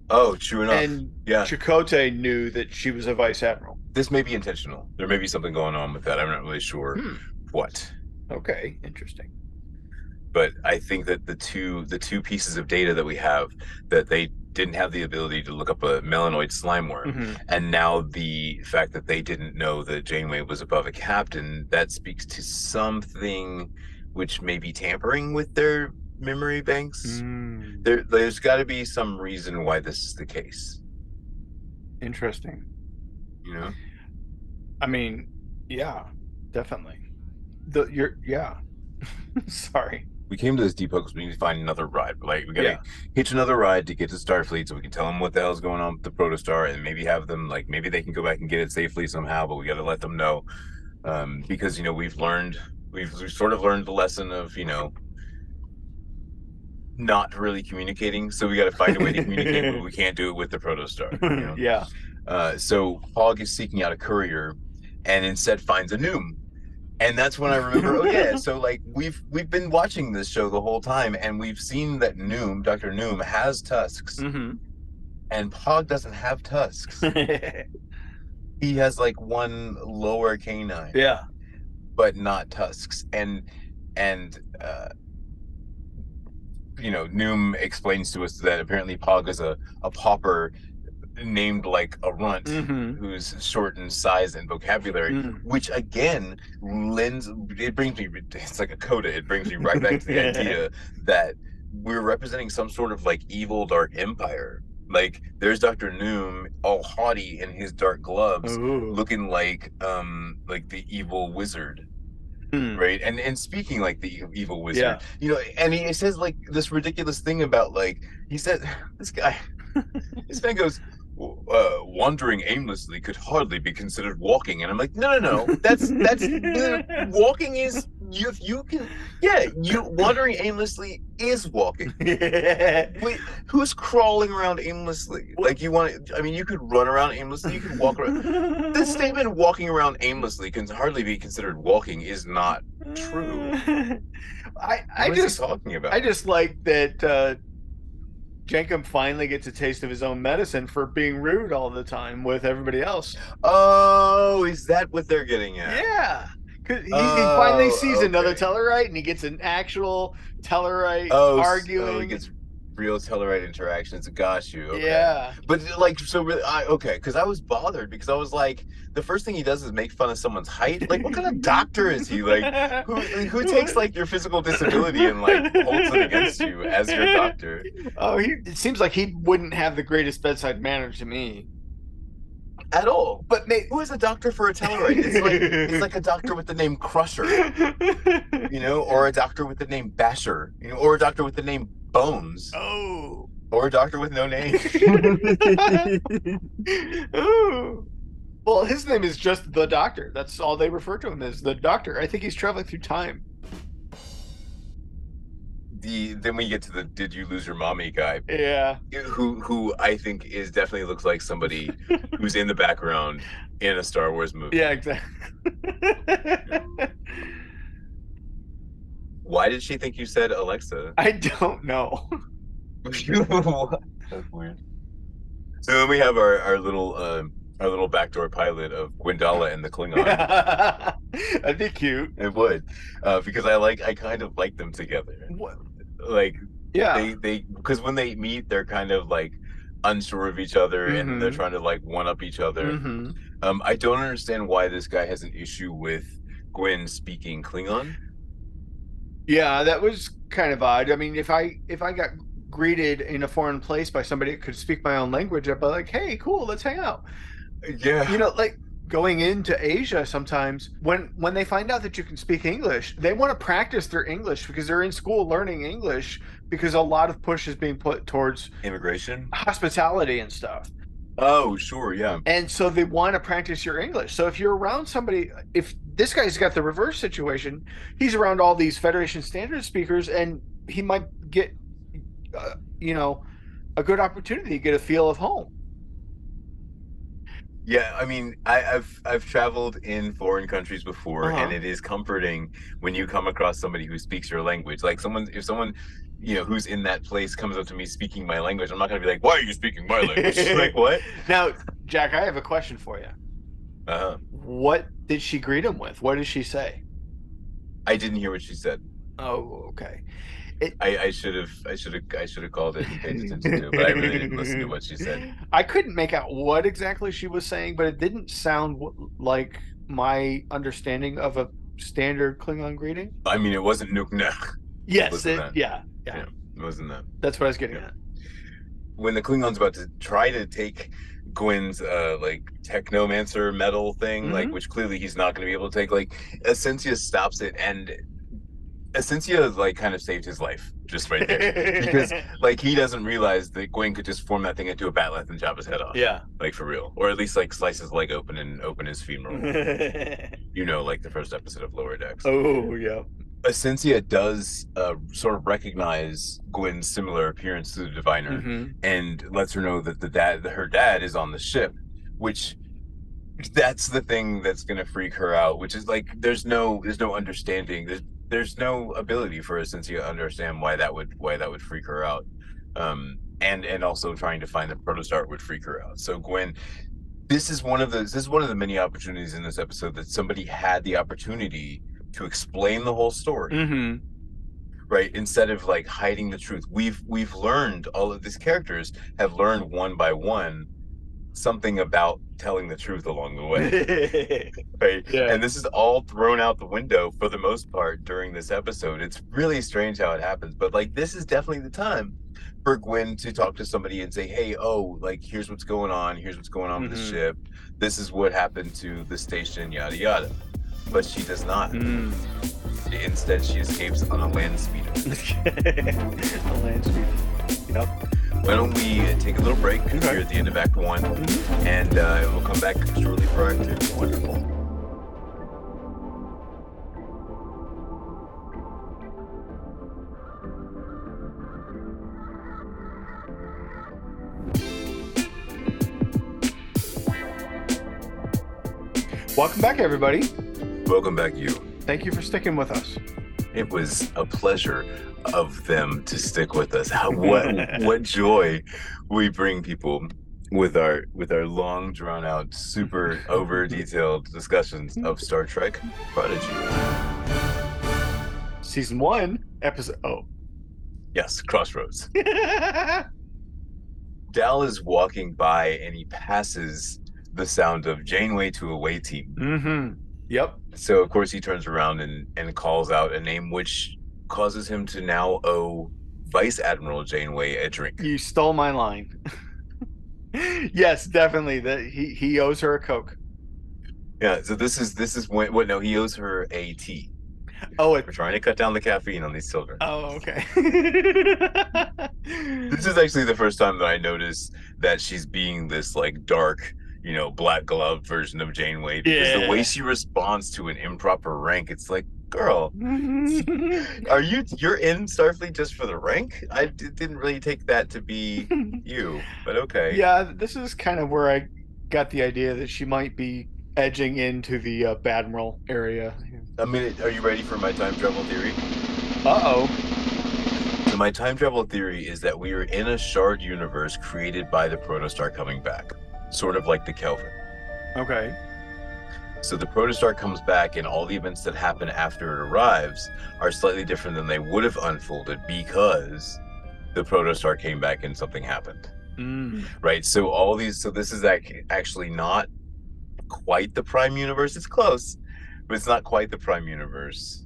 S4: Oh, true enough.
S3: and
S4: yeah,
S3: Chakotay knew that she was a vice admiral.
S4: this may be intentional. There may be something going on with that. I'm not really sure
S3: Hmm.
S4: what.
S3: Okay, interesting.
S4: but I think that the two the two pieces of data that we have that they didn't have the ability to look up a melanoid slime worm,
S3: Mhm.
S4: and now the fact that they didn't know that Janeway was above a captain, that speaks to something which may be tampering with their memory banks.
S3: Mm,
S4: There, there's got to be some reason why this is the case.
S3: interesting.
S4: You know,
S3: I mean, yeah, definitely. The you're yeah. Sorry.
S4: We came to this depot because we need to find another ride. Like we gotta
S3: Yeah.
S4: hitch another ride to get to Starfleet, so we can tell them what the hell's going on with the Protostar, and maybe have them like maybe they can go back and get it safely somehow. But we got to let them know um, because you know we've learned we've, we've sort of learned the lesson of you know not really communicating. So we got to find a way to communicate, but we can't do it with the Protostar. You know?
S3: yeah.
S4: Uh, so Hogg is seeking out a courier, and instead finds a Noom, and that's when I remember. oh yeah, so like we've we've been watching this show the whole time, and we've seen that Noom, Doctor Noom, has tusks,
S3: Mm-hmm.
S4: and Pog doesn't have tusks. he has like one lower canine,
S3: yeah.
S4: but not tusks, and and uh, you know, Noom explains to us that apparently Pog is a, a pauper named like a runt
S3: Mhm.
S4: who's short in size and vocabulary,
S3: Mm.
S4: which again lends it brings me it's like a coda. It brings me right back to the idea that we're representing some sort of like evil dark empire. Like there's Dr. Noom all haughty in his dark gloves,
S3: Ooh.
S4: looking like um like the evil wizard
S3: Hmm.
S4: right and and speaking like the evil wizard
S3: Yeah.
S4: you know and he says like this ridiculous thing about like he said this guy this man goes uh, wandering aimlessly could hardly be considered walking. And i'm like no no no. That's that's walking is you you can yeah you wandering aimlessly is walking. Wait who's crawling around aimlessly? Like you want i mean you could run around aimlessly you could walk around. This statement walking around aimlessly can hardly be considered walking is not true.
S3: I I
S4: What
S3: just
S4: talking about
S3: I just like that uh Jankom finally gets a taste of his own medicine for being rude all the time with everybody else.
S4: oh is that what they're getting at
S3: Yeah. Cause he, he finally
S4: Oh,
S3: sees another
S4: okay.
S3: Tellarite and he gets an actual Tellarite
S4: oh, oh
S3: arguing.
S4: oh, gets real Tellarite interactions got you okay.
S3: Yeah.
S4: but uh, like so really I, okay because i was bothered because i was like the first thing he does is make fun of someone's height like what kind of doctor is he like who who takes like your physical disability and like holds it against you as your doctor
S3: Oh, he it seems like he wouldn't have the greatest bedside manner to me.
S4: at all
S3: But may,
S4: who is a doctor for a Tellarite? It's like it's like a doctor with the name Crusher, you know, or a doctor with the name Basher, you know, or a doctor with the name Bones,
S3: oh.
S4: or a doctor with no name.
S3: Ooh. Well, his name is just the Doctor. That's all they refer to him as, the Doctor. I think he's traveling through time.
S4: the then we get to the "Did you lose your mommy?" guy,
S3: Yeah.
S4: who who I think is definitely looks like somebody who's in the background in a Star Wars movie.
S3: Yeah, exactly.
S4: Why did she think you said Alexa?
S3: I don't know.
S4: That's weird. So then we have our our little um our little backdoor pilot of Gwyndala and the Klingon.
S3: That'd be cute.
S4: It would, uh, because I like I kind of like them together.
S3: What?
S4: Like
S3: Yeah.
S4: they they because when they meet, they're kind of like unsure of each other and they're
S3: Mhm.
S4: trying to like one up each other.
S3: Mhm.
S4: Um, I don't understand why this guy has an issue with Gwen speaking Klingon.
S3: Yeah, that was kind of odd. I mean, if I if I got greeted in a foreign place by somebody that could speak my own language, I'd be like, "Hey, cool, let's hang out."
S4: Yeah,
S3: You know, like going into Asia sometimes when when they find out that you can speak English, they want to practice their English because they're in school learning English because a lot of push is being put towards
S4: immigration.
S3: hospitality and stuff.
S4: Oh, sure, yeah.
S3: And so they want to practice your English. So if you're around somebody, if this guy's got the reverse situation, he's around all these Federation standard speakers, and he might get, uh, you know, a good opportunity to get a feel of home.
S4: Yeah, I mean, I, I've I've traveled in foreign countries before, and
S3: Uh-huh.
S4: it is comforting when you come across somebody who speaks your language. Like someone, if someone, you know, who's in that place comes up to me speaking my language, I'm not gonna be like, "Why are you speaking my language?" like what?
S3: Now, Jack, I have a question for you.
S4: Uh,
S3: What did she greet him with? What did she say?
S4: I didn't hear what she said.
S3: Oh, okay.
S4: I, I should have I should have I should have called it and paid attention to it, but I really didn't listen to what she said.
S3: I couldn't make out what exactly she was saying, but it didn't sound like my understanding of a standard Klingon greeting.
S4: I mean, it wasn't Nuke.
S3: Yes, it,
S4: that.
S3: yeah, yeah,
S4: Yeah. It wasn't that.
S3: That's what I was getting
S4: Yeah.
S3: at.
S4: when the Klingons about to try to take Gwen's uh like technomancer metal thing, like
S3: Mhm.
S4: which clearly he's not gonna be able to take, like Asencia stops it and Asencia like kind of saved his life just right there. because like he doesn't realize that Gwen could just form that thing into a bat'leth and chop his head off.
S3: yeah.
S4: Like for real. Or at least like slice his leg open and open his femoral. you know, like the first episode of Lower Decks.
S3: oh yeah.
S4: Asencia does uh, sort of recognize Gwen's similar appearance to the diviner
S3: Mhm.
S4: and lets her know that the dad that her dad is on the ship which that's the thing that's going to freak her out which is like there's no there's no understanding. There's there's no ability for Asencia to understand why that would why that would freak her out. Um and and also trying to find the protostar would freak her out. So Gwen this is one of the this is one of the many opportunities in this episode that somebody had the opportunity to explain the whole story.
S3: Mhm.
S4: right? Instead of like hiding the truth. We've we've learned all of these characters have learned one by one something about telling the truth along the way. Right?
S3: Yeah.
S4: and this is all thrown out the window for the most part during this episode. It's really strange how it happens but like this is definitely the time for gwen to talk to somebody and say hey oh like here's what's going on. Here's what's going on with the
S3: Mhm.
S4: ship. This is what happened to the station yada yada but she does not
S3: Mm.
S4: instead she escapes on a land speeder
S3: a land speeder. Yep.
S4: why don't we take a little break here at the end of act one and uh, we'll come back shortly for act two wonderful
S3: Welcome back, everybody.
S4: Welcome back you
S3: Thank you for sticking with us.
S4: It was a pleasure of them to stick with us. How what what joy we bring people with our with our long drawn out, super over detailed discussions of Star Trek Prodigy.
S3: Season one, episode. Oh.
S4: Yes, Crossroads. Dal is walking by and he passes the sound of Janeway to a away team.
S3: mm-hmm. Yep.
S4: So of course he turns around and, and calls out a name which causes him to now owe Vice Admiral Janeway a drink.
S3: You stole my line. yes, definitely. That he he owes her a coke.
S4: Yeah, so this is this is when what no, he owes her a tea.
S3: Oh, it.
S4: We're trying to cut down the caffeine on these children.
S3: Oh, okay.
S4: This is actually the first time that I noticed that she's being this like dark, you know, black glove version of Janeway because the way she responds to an improper rank, it's like, girl, are you you're in Starfleet just for the rank? I d- didn't really take that to be you, but okay.
S3: yeah, this is kind of where I got the idea that she might be edging into the uh, Badmiral area.
S4: I mean, are you ready for my time travel theory?
S3: Uh oh.
S4: So my time travel theory is that we are in a shard universe created by the protostar coming back, sort of like the Kelvin.
S3: Okay.
S4: So the protostar comes back, and all the events that happen after it arrives are slightly different than they would have unfolded because the protostar came back and something happened,
S3: Mm.
S4: right? So all these, so this is actually not quite the prime universe. It's close, but it's not quite the prime universe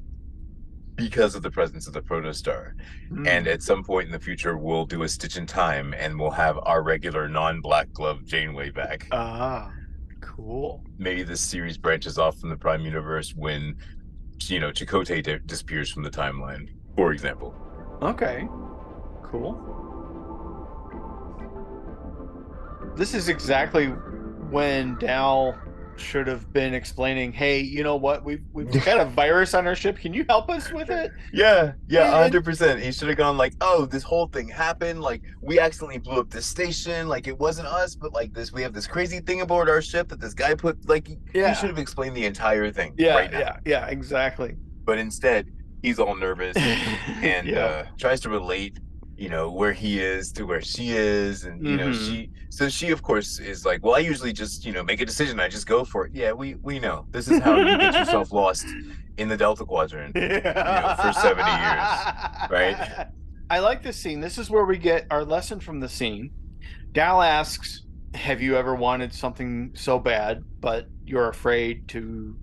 S4: because of the presence of the protostar.
S3: Mm.
S4: And at some point in the future, we'll do a stitch in time, and we'll have our regular non-black glove Janeway back.
S3: ah, cool.
S4: maybe this series branches off from the prime universe when you know Chakotay di- disappears from the timeline for example
S3: Okay. Cool. This is exactly when Dal should have been explaining, "Hey, you know what? We've we've got a virus on our ship. Can you help us with it?"
S4: yeah
S3: Yeah,
S4: yeah 100% he should have gone like oh this whole thing happened like we accidentally blew up this station like it wasn't us but like this we have this crazy thing aboard our ship that this guy put like
S3: Yeah.
S4: he should have explained the entire thing
S3: Yeah,
S4: right now
S3: yeah, yeah, exactly.
S4: but instead he's all nervous and
S3: Yeah.
S4: uh, tries to relate you know where he is to where she is and you know
S3: Mhm.
S4: she so she of course is like well i usually just you know make a decision i just go for it yeah we we know this is how you get yourself lost in the delta quadrant know, for 70 years, right?
S3: I like this scene. This is where we get our lesson from the scene. Dal asks, "Have you ever wanted something so bad, but you're afraid to?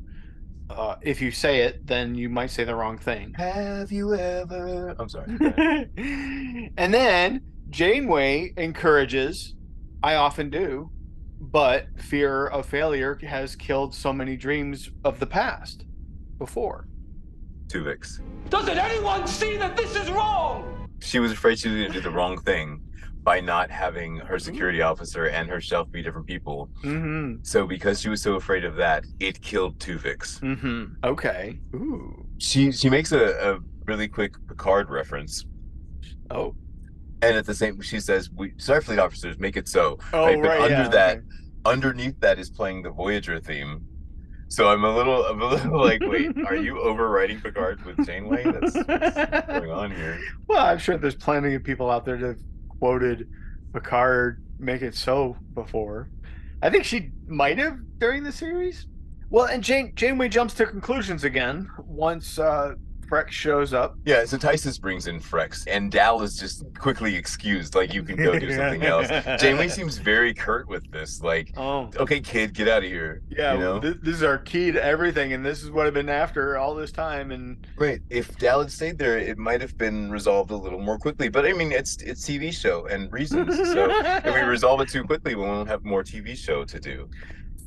S3: Uh, if you say it, then you might say the wrong thing."
S4: have you ever i'm sorry
S3: and then Janeway encourages, "I often do, but fear of failure has killed so many dreams of the past before."
S4: Tuvix.
S6: Doesn't anyone see that this is wrong?
S4: she was afraid she was going to do the wrong thing by not having her security officer and herself be different people
S3: Mm-hmm.
S4: so because she was so afraid of that it killed Tuvix.
S3: Mm-hmm. Okay. Ooh.
S4: she she makes a, a really quick Picard reference,
S3: Oh.
S4: and at the same she says, "We Starfleet officers make it so."
S3: Oh,
S4: right, but
S3: right,
S4: under
S3: yeah,
S4: that,
S3: okay.
S4: underneath that is playing the Voyager theme. So I'm a little, I'm a little like, wait, are you overwriting Picard with Janeway? That's what's going on here.
S3: Well, I'm sure there's plenty of people out there have quoted Picard "Make It So" before. I think she might have during the series. Well, and Jane Janeway jumps to conclusions again once uh, Frex shows up.
S4: Yeah, so Tysess brings in Frex, and Dal is just quickly excused, like you can go do something else. Janeway seems very curt with this, like,
S3: Oh,
S4: okay, kid, get out of here.
S3: yeah.
S4: you know,
S3: this, this is our key to everything, and this is what I've been after all this time. And
S4: right? If Dal had stayed there, it might have been resolved a little more quickly. But I mean, it's it's TV show and reasons. So if we resolve it too quickly, we won't have more TV show to do.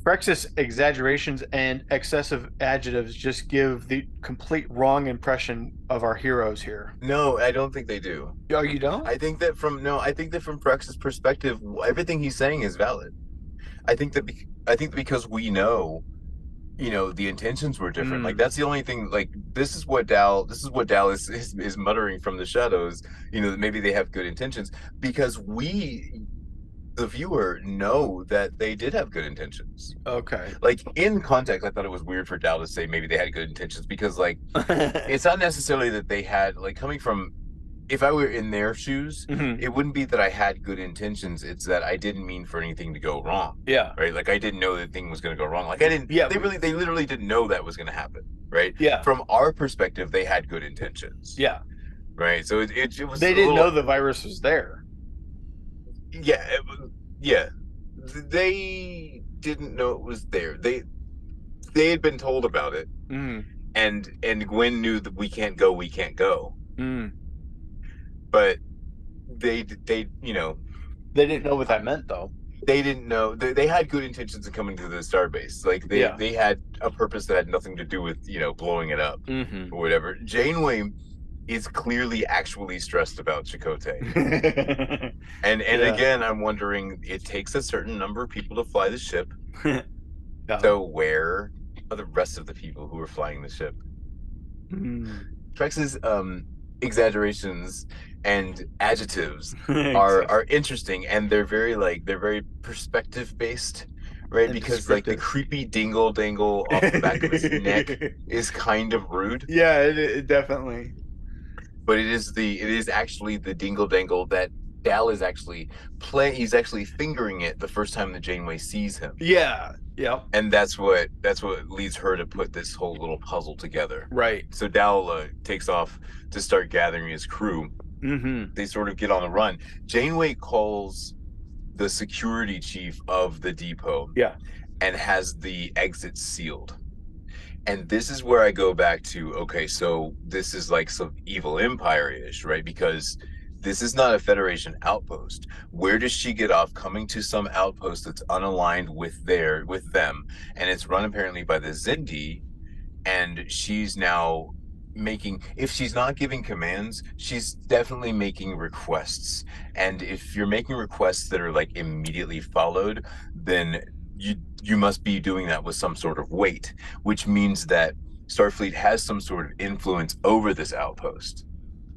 S3: Frex's exaggerations and excessive adjectives just give the complete wrong impression of our heroes here.
S4: No, I don't think they do.
S3: Oh, you don't?
S4: I think that from no, I think that from Frex's perspective, everything he's saying is valid. I think that be, I think because we know, you know, the intentions were different.
S3: Mm.
S4: Like that's the only thing. Like this is what Dal, this is what Dal is, is is muttering from the shadows. You know, that maybe they have good intentions because we, the viewer, know that they did have good intentions.
S3: okay.
S4: Like in context, I thought it was weird for Dal to say maybe they had good intentions because like it's not necessarily that they had like coming from. If I were in their shoes,
S3: Mhm.
S4: it wouldn't be that I had good intentions. It's that I didn't mean for anything to go wrong,
S3: Yeah.
S4: right? Like I didn't know that thing was going to go wrong. Like I didn't.
S3: Yeah,
S4: They really, they literally didn't know that was going to happen, right?
S3: Yeah.
S4: From our perspective, they had good intentions,
S3: Yeah.
S4: right? So it, it, it was.
S3: They didn't
S4: little-
S3: know the virus was there.
S4: Yeah, it yeah. They didn't know it was there. They they had been told about it,
S3: Mm.
S4: and and Gwen knew that we can't go, we can't go.
S3: Mm.
S4: But they they you know
S3: They didn't know what that meant, though.
S4: they didn't know they, they had good intentions in coming to the starbase like they
S3: Yeah.
S4: they had a purpose that had nothing to do with you know blowing it up
S3: Mm-hmm.
S4: or whatever janeway is clearly actually stressed about Chakotay. and and
S3: Yeah.
S4: again i'm wondering it takes a certain number of people to fly the ship so where are the rest of the people who are flying the ship
S3: Mm.
S4: Frex's um exaggerations and adjectives are are interesting and they're very like they're very perspective based right because like the creepy dingle dangle off the back of his neck is kind of rude
S3: Yeah, it, it definitely.
S4: But it is the it is actually the dingle dangle that Dal is actually play he's actually fingering it the first time that Janeway sees him
S3: Yeah. yeah.
S4: and that's what that's what leads her to put this whole little puzzle together
S3: Right.
S4: so Dal uh, takes off to start gathering his crew
S3: Mm-hmm.
S4: they sort of get on the run. Janeway calls the security chief of the depot.
S3: Yeah.
S4: And has the exit sealed. And this is where I go back to okay, so this is like some evil empire ish, right? Because this is not a Federation outpost. Where does she get off coming to some outpost that's unaligned with their with them? And it's run apparently by the Xindi, and she's now making if she's not giving commands she's definitely making requests and if you're making requests that are like immediately followed then you you must be doing that with some sort of weight which means that starfleet has some sort of influence over this outpost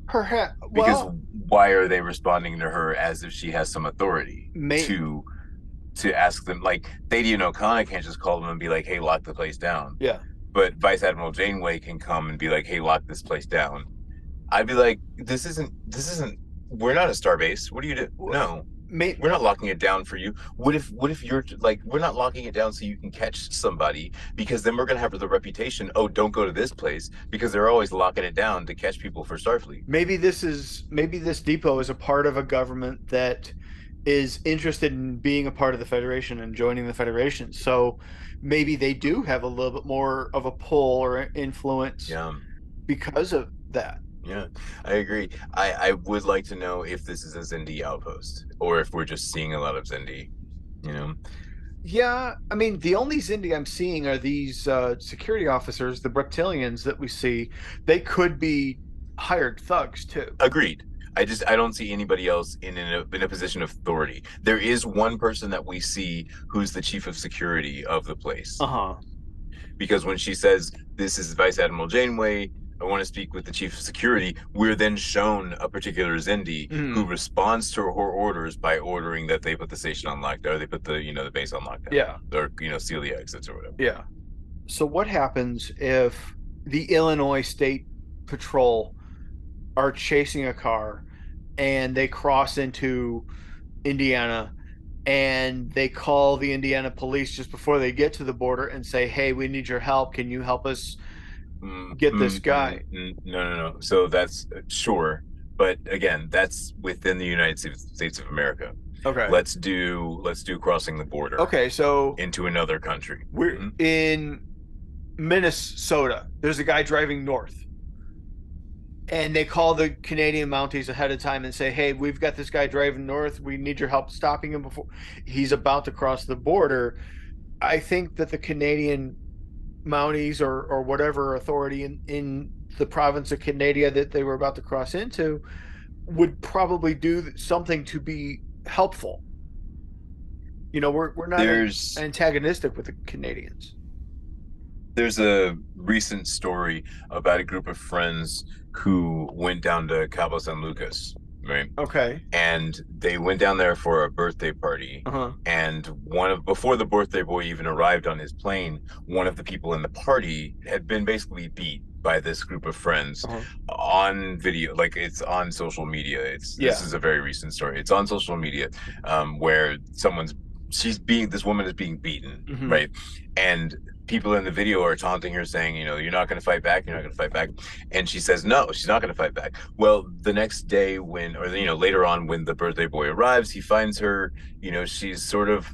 S3: Perhaps.
S4: because
S3: Well,
S4: why are they responding to her as if she has some authority
S3: May-
S4: to to ask them like Thadiun Okona can't just call them and be like hey lock the place down
S3: yeah.
S4: but Vice Admiral Janeway can come and be like, "Hey, lock this place down." I'd be like, "This isn't. This isn't. We're not a starbase. What do you do? No,
S3: May-
S4: we're not locking it down for you. What if? What if you're like, we're not locking it down so you can catch somebody because then we're gonna have the reputation. Oh, don't go to this place because they're always locking it down to catch people for Starfleet.
S3: maybe this is maybe this depot is a part of a government that is interested in being a part of the federation and joining the federation so maybe they do have a little bit more of a pull or influence
S4: Yeah,
S3: because of that
S4: yeah, I agree. I I would like to know if this is a Xindi outpost or if we're just seeing a lot of Xindi. You know,
S3: yeah i mean the only xindi i'm seeing are these uh, security officers the reptilians that we see they could be hired thugs too
S4: Agreed. I just I don't see anybody else in in a, in a position of authority. There is one person that we see who's the chief of security of the place
S3: uh-huh
S4: because when she says this is Vice Admiral Janeway, I want to speak with the chief of security. We're then shown a particular Xindi who
S3: Mhm.
S4: responds to her orders by ordering that they put the station on lockdown, or they put the you know the base on lockdown,
S3: yeah
S4: or you know seal the exits or whatever.
S3: Yeah. So what happens if the Illinois State Patrol are chasing a car and they cross into Indiana and they call the Indiana police just before they get to the border and say, "Hey, we need your help. Can you help us
S4: Mm,
S3: get this
S4: mm,
S3: guy.
S4: mm, mm, No, no, no. So that's uh, sure, but again, that's within the United States, of America.
S3: Okay.
S4: Let's do let's do crossing the border.
S3: Okay, so
S4: Into another country.
S3: we're
S4: Mhm.
S3: in Minnesota. There's a guy driving north. And they call the Canadian Mounties ahead of time and say, "Hey, we've got this guy driving north. We need your help stopping him before he's about to cross the border." I think that the Canadian Mounties or or whatever authority in in the province of Canada that they were about to cross into would probably do something to be helpful. You know, we're we're not
S4: There's
S3: antagonistic with the Canadians.
S4: there's a recent story about a group of friends who went down to Cabo San Lucas, right?
S3: Okay.
S4: And they went down there for a birthday party.
S3: Uh huh.
S4: and one of before the birthday boy even arrived on his plane one of the people in the party had been basically beat by this group of friends
S3: Uh-huh.
S4: on video like it's on social media it's this is a very recent story it's on social media um, where someone's she's being this woman is being beaten
S3: Mhm.
S4: right and people in the video are taunting her saying you know you're not going to fight back you're not going to fight back. And she says no she's not going to fight back. Well the next day when or you know later on when the birthday boy arrives he finds her you know she's sort of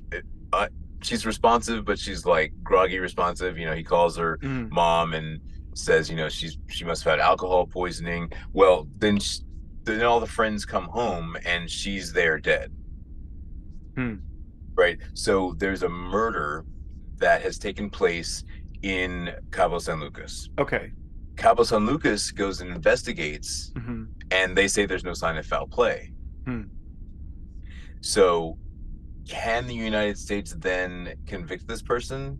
S4: uh, she's responsive but she's like groggy responsive. You know he calls her
S3: Mhm.
S4: mom and says you know she's she must have had alcohol poisoning. Well then sh then all the friends come home and she's there dead.
S3: Hmm.
S4: right? So there's a murder that has taken place in cabo san lucas
S3: Okay.
S4: cabo san lucas goes and investigates
S3: hmm
S4: and they say there's no sign of foul play.
S3: Hmm.
S4: So, can the United States then convict this person,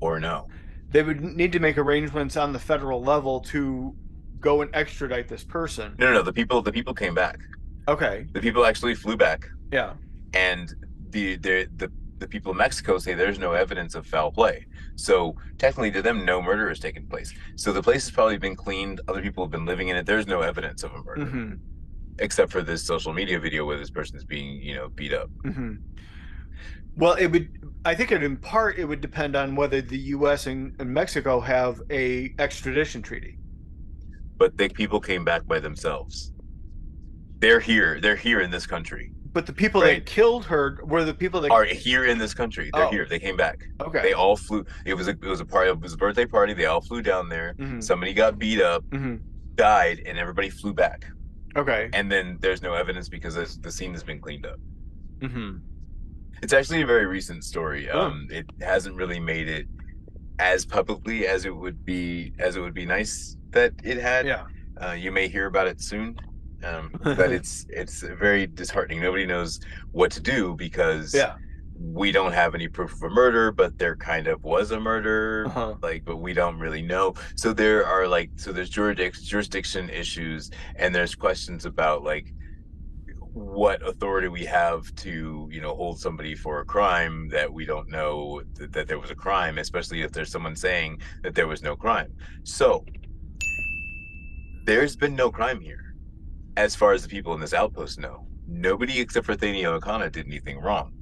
S4: or no?
S3: They would need to make arrangements on the federal level to go and extradite this person.
S4: No, no, no. The people, the people came back.
S3: Okay.
S4: The people actually flew back,
S3: Yeah.
S4: and the the the, the people of Mexico say there's no evidence of foul play. So technically, to them, no murder has taken place. So the place has probably been cleaned. Other people have been living in it. There's no evidence of a murder,
S3: hmm
S4: except for this social media video where this person is being, you know, beat up.
S3: hmm Well, it would. I think it in part it would depend on whether the U.S. and, and Mexico have a extradition treaty.
S4: but the people came back by themselves. They're here. They're here in this country.
S3: But the people
S4: Right.
S3: that killed her were the people that.
S4: Are here in this country. They're
S3: Oh.
S4: here. They came back.
S3: okay.
S4: They all flew. It was a it was a party. It was a birthday party. They all flew down there.
S3: Mhm.
S4: Somebody got beat up,
S3: hmm
S4: died, and everybody flew back.
S3: Okay.
S4: And then there's no evidence because the scene has been cleaned up.
S3: hmm
S4: It's actually a very recent story.
S3: Oh.
S4: Um, it hasn't really made it as publicly as it would be as it would be nice that it had.
S3: Yeah.
S4: Uh, you may hear about it soon, um, but it's it's very disheartening. Nobody knows what to do because
S3: Yeah.
S4: we don't have any proof of a murder, but there kind of was a murder,
S3: Uh-huh.
S4: like, but we don't really know. So there are like, so there's jurisdiction jurisdiction issues, and there's questions about like what authority we have to you know hold somebody for a crime that we don't know th- that there was a crime especially if there's someone saying that there was no crime so there's been no crime here as far as the people in this outpost know nobody except for Thadiun Okona did anything wrong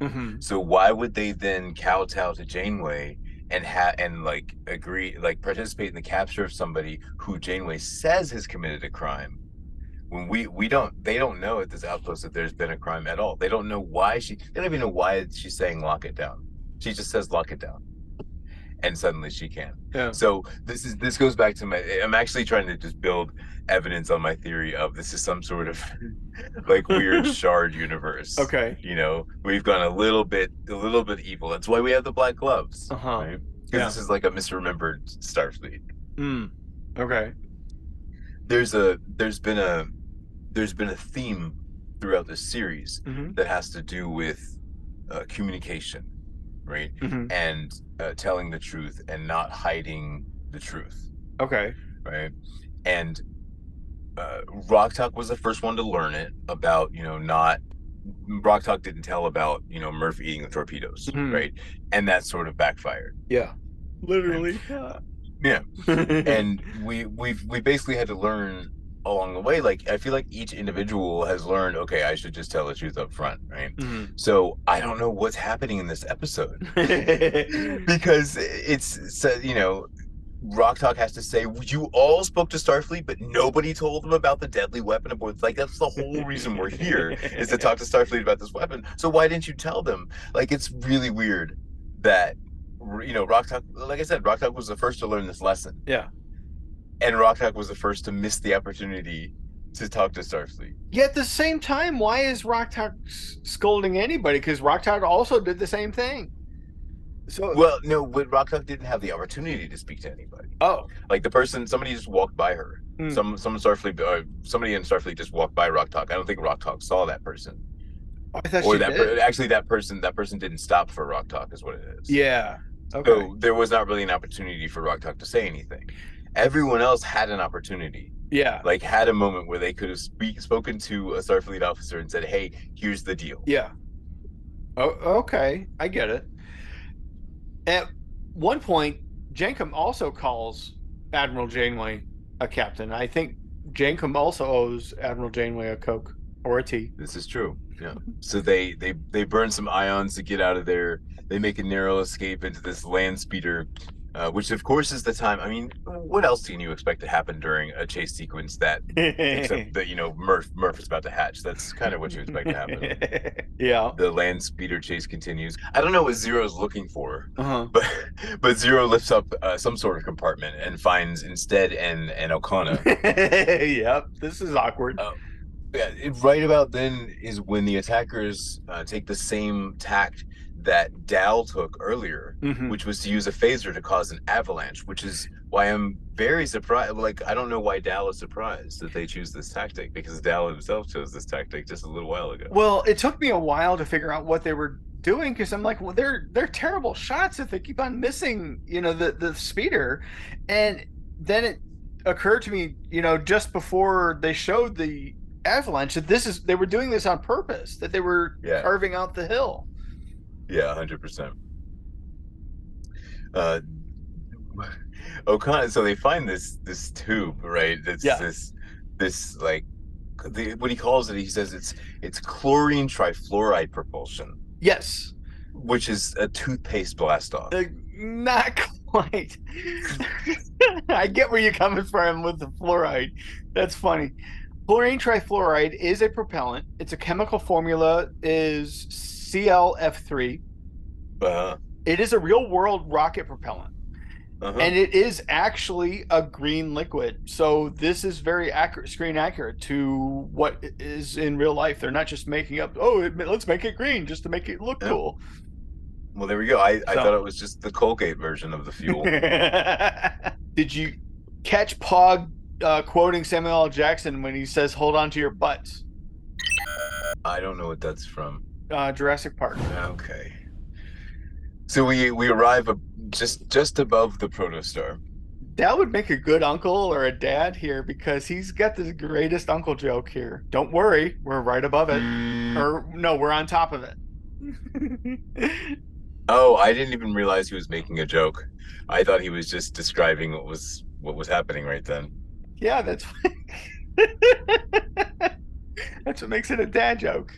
S3: hmm
S4: so why would they then kowtow to Janeway and ha- and like agree like participate in the capture of somebody who Janeway says has committed a crime when we we don't they don't know at this outpost that there's been a crime at all. They don't know why she they don't even know why she's saying lock it down. She just says lock it down. And suddenly she can.
S3: Yeah.
S4: So this is this goes back to my I'm actually trying to just build evidence on my theory of this is some sort of like weird shard universe.
S3: Okay.
S4: You know, we've gone a little bit a little bit evil. That's why we have the black gloves.
S3: Uh-huh.
S4: Right? Because
S3: Yeah.
S4: this is like a misremembered Starfleet.
S3: Mm. Okay.
S4: There's a there's been a there's been a theme throughout this series
S3: hmm
S4: that has to do with uh, communication, right?
S3: hmm
S4: And uh, telling the truth and not hiding the truth,
S3: Okay.
S4: right? And uh, Rok-Tahk was the first one to learn it about, you know, not Rok-Tahk didn't tell about, you know, Murf eating the torpedoes,
S3: Mhm.
S4: right? And that sort of backfired.
S3: Yeah. Literally.
S4: Yeah. and we we've we basically had to learn along the way like i feel like each individual has learned okay i should just tell the truth up front right
S3: Mhm.
S4: so i don't know what's happening in this episode because it's said you know Rok-Tahk has to say, "You all spoke to Starfleet, but nobody told them about the deadly weapon aboard." Like that's the whole reason we're here is to talk to Starfleet about this weapon. So why didn't you tell them? Like it's really weird that you know Rok-Tahk. Like I said, Rok-Tahk was the first to learn this lesson.
S3: Yeah.
S4: And Rok-Tahk was the first to miss the opportunity to talk to Starfleet.
S3: Yet at the same time, why is Rok-Tahk scolding anybody? Because Rok-Tahk also did the same thing. So
S4: Well, no, but Rok-Tahk didn't have the opportunity to speak to anybody.
S3: oh,
S4: Like the person, somebody just walked by her.
S3: Hmm.
S4: Some some Starfleet, uh, somebody in Starfleet just walked by Rok-Tahk. I don't think Rok-Tahk saw that person,
S3: I thought
S4: or
S3: she
S4: that
S3: did.
S4: per- actually that person that person didn't stop for Rok-Tahk, is what it is.
S3: yeah. Okay.
S4: So there was not really an opportunity for Rok-Tahk to say anything. Everyone else had an opportunity,
S3: yeah.
S4: like had a moment where they could have speak spoken to a Starfleet officer and said, "Hey, here's the deal."
S3: Yeah. Oh, okay. I get it. At one point, Jankom also calls Admiral Janeway a captain. I think Jankom also owes Admiral Janeway a Coke or a tea.
S4: This is true. Yeah. So they they they burn some ions to get out of there. They make a narrow escape into this land speeder, uh, which of course is the time. I mean, what else can you expect to happen during a chase sequence that except that you know Murf Murf is about to hatch? That's kind of what you expect to happen.
S3: yeah.
S4: The land speeder chase continues. I don't know what Zero's looking for,
S3: Uh-huh.
S4: but but Zero lifts up uh, some sort of compartment and finds instead an an Okona.
S3: yep. This is awkward.
S4: Uh, yeah, right about then is when the attackers uh, take the same tact that Dal took earlier,
S3: Mhm.
S4: which was to use a phaser to cause an avalanche, which is why I'm very surprised. Like, I don't know why Dal is surprised that they choose this tactic because Dal himself chose this tactic just a little while ago.
S3: Well, it took me a while to figure out what they were doing because I'm like, well, they're they're terrible shots if they keep on missing, you know, the the speeder, and then it occurred to me, you know, just before they showed the avalanche that this is they were doing this on purpose, that they were
S4: Yeah.
S3: carving out the hill.
S4: Yeah, hundred percent. Uh, Okona. So they find this this tube, right? That's
S3: Yeah.
S4: this this like the, what he calls it. He says it's it's chlorine trifluoride propulsion,
S3: Yes,
S4: which is a toothpaste blast off.
S3: Uh, not quite. I get where you're coming from with the fluoride. That's funny. Chlorine trifluoride is a propellant. Its a chemical formula is ClF3.
S4: Uh,
S3: It is a real world rocket propellant.
S4: uh-huh.
S3: And it is actually a green liquid. So this is very accurate, screen accurate to what is in real life. They're not just making up, oh, it, let's make it green just to make it look
S4: Yeah.
S3: cool.
S4: well, there we go. I, I thought it was just the Colgate version of the fuel.
S3: Did you catch Pog uh, quoting Samuel L. Jackson when he says, hold on to your butts?
S4: I don't know what that's from.
S3: Uh, Jurassic Park.
S4: Okay. So we we arrive just just above the protostar.
S3: That would make a good uncle or a dad here because he's got the greatest uncle joke here. Don't worry, we're right above it. Or no, we're on top of it.
S4: Oh, I didn't even realize he was making a joke. I thought he was just describing what was what was happening right then.
S3: yeah, that's that's what makes it a dad joke.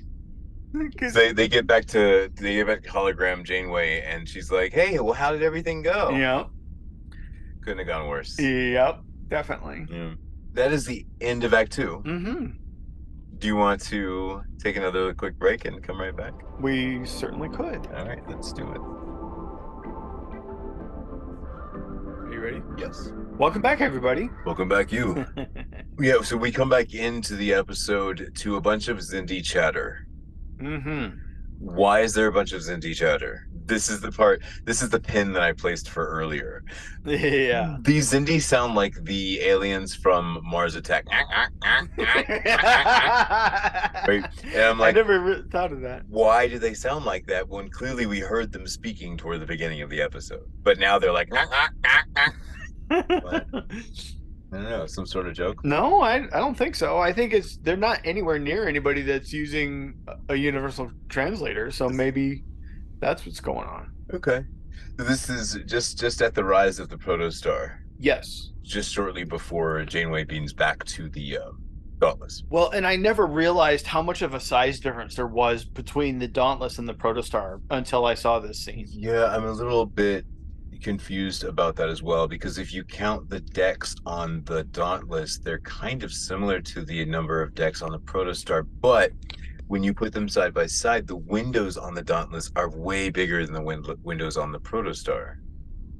S3: 'Cause-
S4: They they get back to they get back to hologram Janeway, and she's like, "Hey, well, how did everything go?
S3: yeah,
S4: Couldn't have gone worse."
S3: yep, definitely.
S4: Yeah. That is the end of Act Two.
S3: hmm
S4: Do you want to take another quick break and come right back?
S3: We certainly could.
S4: All right, let's do it.
S3: Are you ready?
S4: Yes.
S3: Welcome back, everybody.
S4: Welcome back, you. yeah. So we come back into the episode to a bunch of Xindi chatter.
S3: Mm-hmm.
S4: Why is there a bunch of Xindi chatter? This is the part. This is the pin that I placed for earlier.
S3: Yeah.
S4: These Xindi sound like the aliens from Mars Attack. right? And I'm like, I
S3: never re- thought of that.
S4: why do they sound like that when clearly we heard them speaking toward the beginning of the episode? But now they're like, I don't know, some sort of joke.
S3: no, I, I don't think so. I think it's they're not anywhere near anybody that's using a- universal translator, so maybe that's what's going on.
S4: Okay. This is just just at the rise of the protostar,
S3: Yes.
S4: just shortly before Janeway beams back to the um, Dauntless.
S3: Well, and I never realized how much of a size difference there was between the Dauntless and the Protostar until I saw this scene.
S4: Yeah, I'm a little bit confused about that as well because if you count the decks on the Dauntless, they're kind of similar to the number of decks on the Protostar, but when you put them side by side, the windows on the Dauntless are way bigger than the win- windows on the Protostar.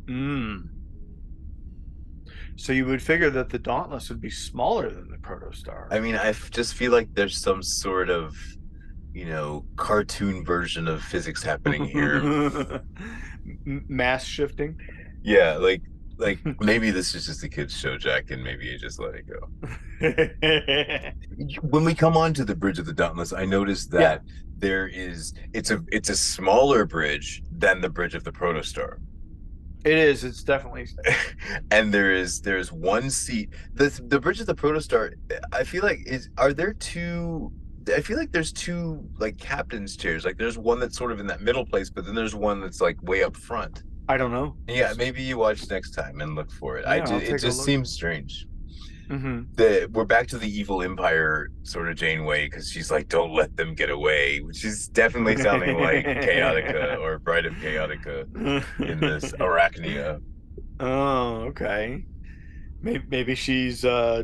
S3: Mm. So you would figure that the Dauntless would be smaller than the Protostar.
S4: I mean, I f- just feel like there's some sort of, you know, cartoon version of physics happening here.
S3: Mass shifting.
S4: yeah, like like maybe this is just a kids show, Jack, and maybe you just let it go. When we come on to the Bridge of the Dauntless, I noticed
S3: Yeah.
S4: that there is it's a it's a smaller bridge than the Bridge of the Protostar.
S3: it is. It's definitely.
S4: and there is there's one seat. The the Bridge of the Protostar, I feel like is are there two I feel like there's two like captain's chairs. Like there's one that's sort of in that middle place, but then there's one that's like way up front.
S3: I don't know.
S4: Yeah, maybe you watch next time and look for it. I
S3: Yeah, take a
S4: it just seems strange.
S3: hmm
S4: The we're back to the evil empire sort of Janeway because she's like, "Don't let them get away," which is definitely sounding like Chaotica or Bride of Chaotica in this Arachnia.
S3: Oh, okay. Maybe maybe she's uh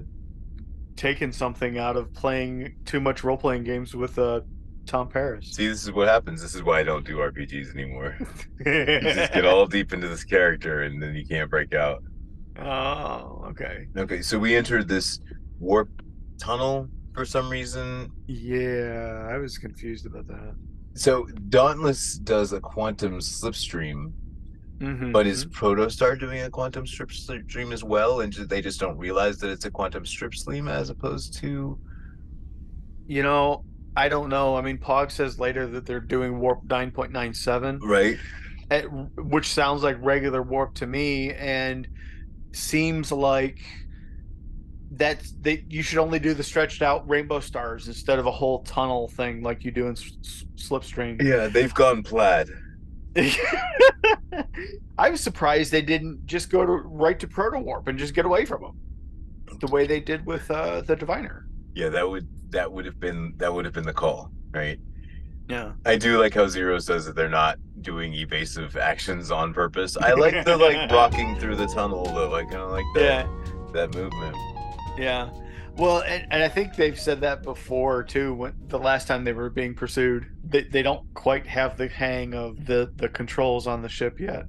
S3: taken something out of playing too much role playing games with uh Tom Paris.
S4: See, this is what happens. This is why I don't do RPGs anymore. you just get all deep into this character and then you can't break out.
S3: Oh, okay.
S4: Okay, so we entered this warp tunnel for some reason.
S3: Yeah, I was confused about that.
S4: So Dauntless does a quantum slipstream,
S3: Mhm,
S4: but is Protostar doing a quantum slipstream as well? And they just don't realize that it's a quantum slipstream as opposed to
S3: you know, I don't know. I mean, Pog says later that they're doing warp 9.97.
S4: right.
S3: at, which sounds like regular warp to me and seems like that's they you should only do the stretched out rainbow stars instead of a whole tunnel thing like you do in S- slipstream
S4: Yeah, they've gone plaid.
S3: i was surprised they didn't just go to right to proto warp and just get away from them the way they did with uh the diviner
S4: Yeah, that would that would have been that would have been the call, right?
S3: yeah
S4: I do like how Zero says that they're not doing evasive actions on purpose. I like the like rocking through the tunnel though. I kind of like that
S3: yeah
S4: that movement.
S3: Yeah. Well, and, and I think they've said that before too. When the last time they were being pursued, they, they don't quite have the hang of the the controls on the ship yet.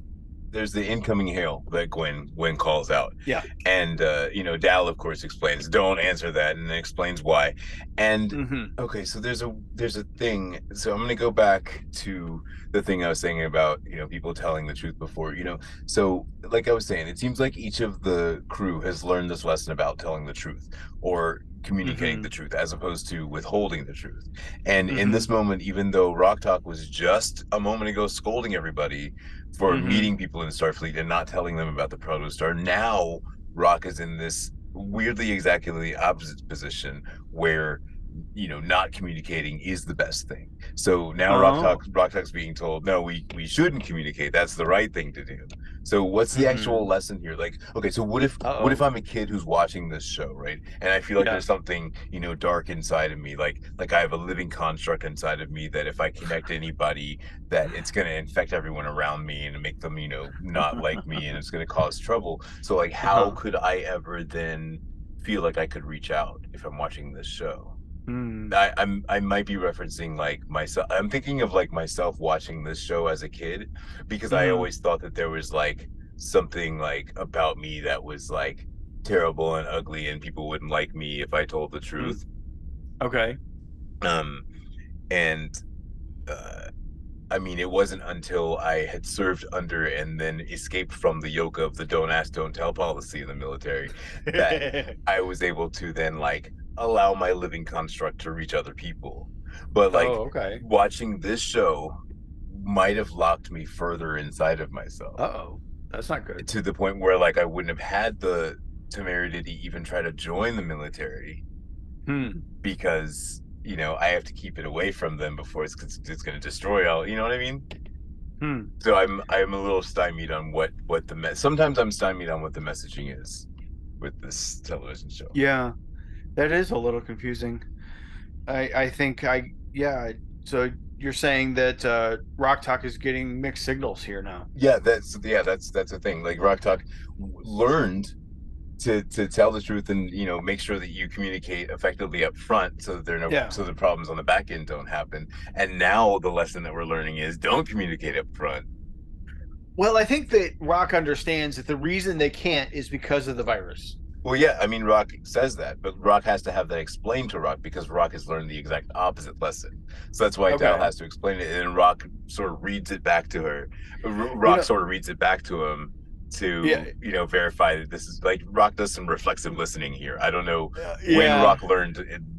S4: There's the incoming hail that Gwyn Gwyn calls out.
S3: Yeah.
S4: And uh, you know, Dal of course explains, don't answer that, and explains why. And
S3: Mm-hmm.
S4: okay, so there's a there's a thing. So I'm gonna go back to the thing I was saying about you know people telling the truth before. You know, so like I was saying, it seems like each of the crew has learned this lesson about telling the truth or communicating
S3: Mhm.
S4: the truth as opposed to withholding the truth. And in this moment, even though Rok-Tahk was just a moment ago scolding everybody for
S3: Mhm.
S4: meeting people in Starfleet and not telling them about the Protostar, now Rock is in this weirdly exactly the opposite position where you know not communicating is the best thing. So now rock
S3: Oh.
S4: talk Rok-Tahk's being told no we we shouldn't communicate. That's the right thing to do. So what's the actual lesson here? Like okay so what if what if i'm a kid who's watching this show right? And i feel like
S3: Yeah.
S4: there's something you know dark inside of me like like i have a living construct inside of me that if i connect to anybody that it's going to infect everyone around me and make them you know not like me and it's going to cause trouble. So like how
S3: Uh-huh.
S4: could i ever then feel like i could reach out if i'm watching this show
S3: Mm.
S4: I, I'm I might be referencing like myself. I'm thinking of like myself watching this show as a kid because I
S3: Mhm.
S4: always thought that there was like something like about me that was like terrible and ugly, and people wouldn't like me if I told the truth.
S3: Okay.
S4: Um, and uh, I mean, it wasn't until I had served under and then escaped from the yoke of the "don't ask, don't tell" policy in the military that I was able to then like allow my living construct to reach other people. But like
S3: oh, okay.
S4: watching this show might have locked me further inside of myself
S3: Uh oh, that's not good.
S4: to the point where like I wouldn't have had the temerity to even try to join the military
S3: Hmm.
S4: because you know I have to keep it away from them before it's it's going to destroy all. You know what I mean?
S3: Hmm.
S4: So I'm I'm a little stymied on what what the me- sometimes I'm stymied on what the messaging is with this television show.
S3: Yeah, that is a little confusing. I I think I yeah. So you're saying that uh, Rok-Tahk is getting mixed signals here now.
S4: Yeah, that's yeah, that's that's the thing. Like Rok-Tahk learned to to tell the truth and you know make sure that you communicate effectively up front so that there are no
S3: Yeah.
S4: so the problems on the back end don't happen. And now the lesson that we're learning is don't communicate up front.
S3: Well, I think that Rock understands that the reason they can't is because of the virus.
S4: Well, yeah, I mean, Rock says that, but Rock has to have that explained to Rock because Rock has learned the exact opposite lesson. So that's why Dal has to explain it, and Rock sort of reads it back to her. Rock
S3: know-
S4: sort of reads it back to him to,
S3: Yeah.
S4: you know, verify that this is like Rock does some reflexive listening here. I don't know uh,
S3: Yeah.
S4: when Rock learned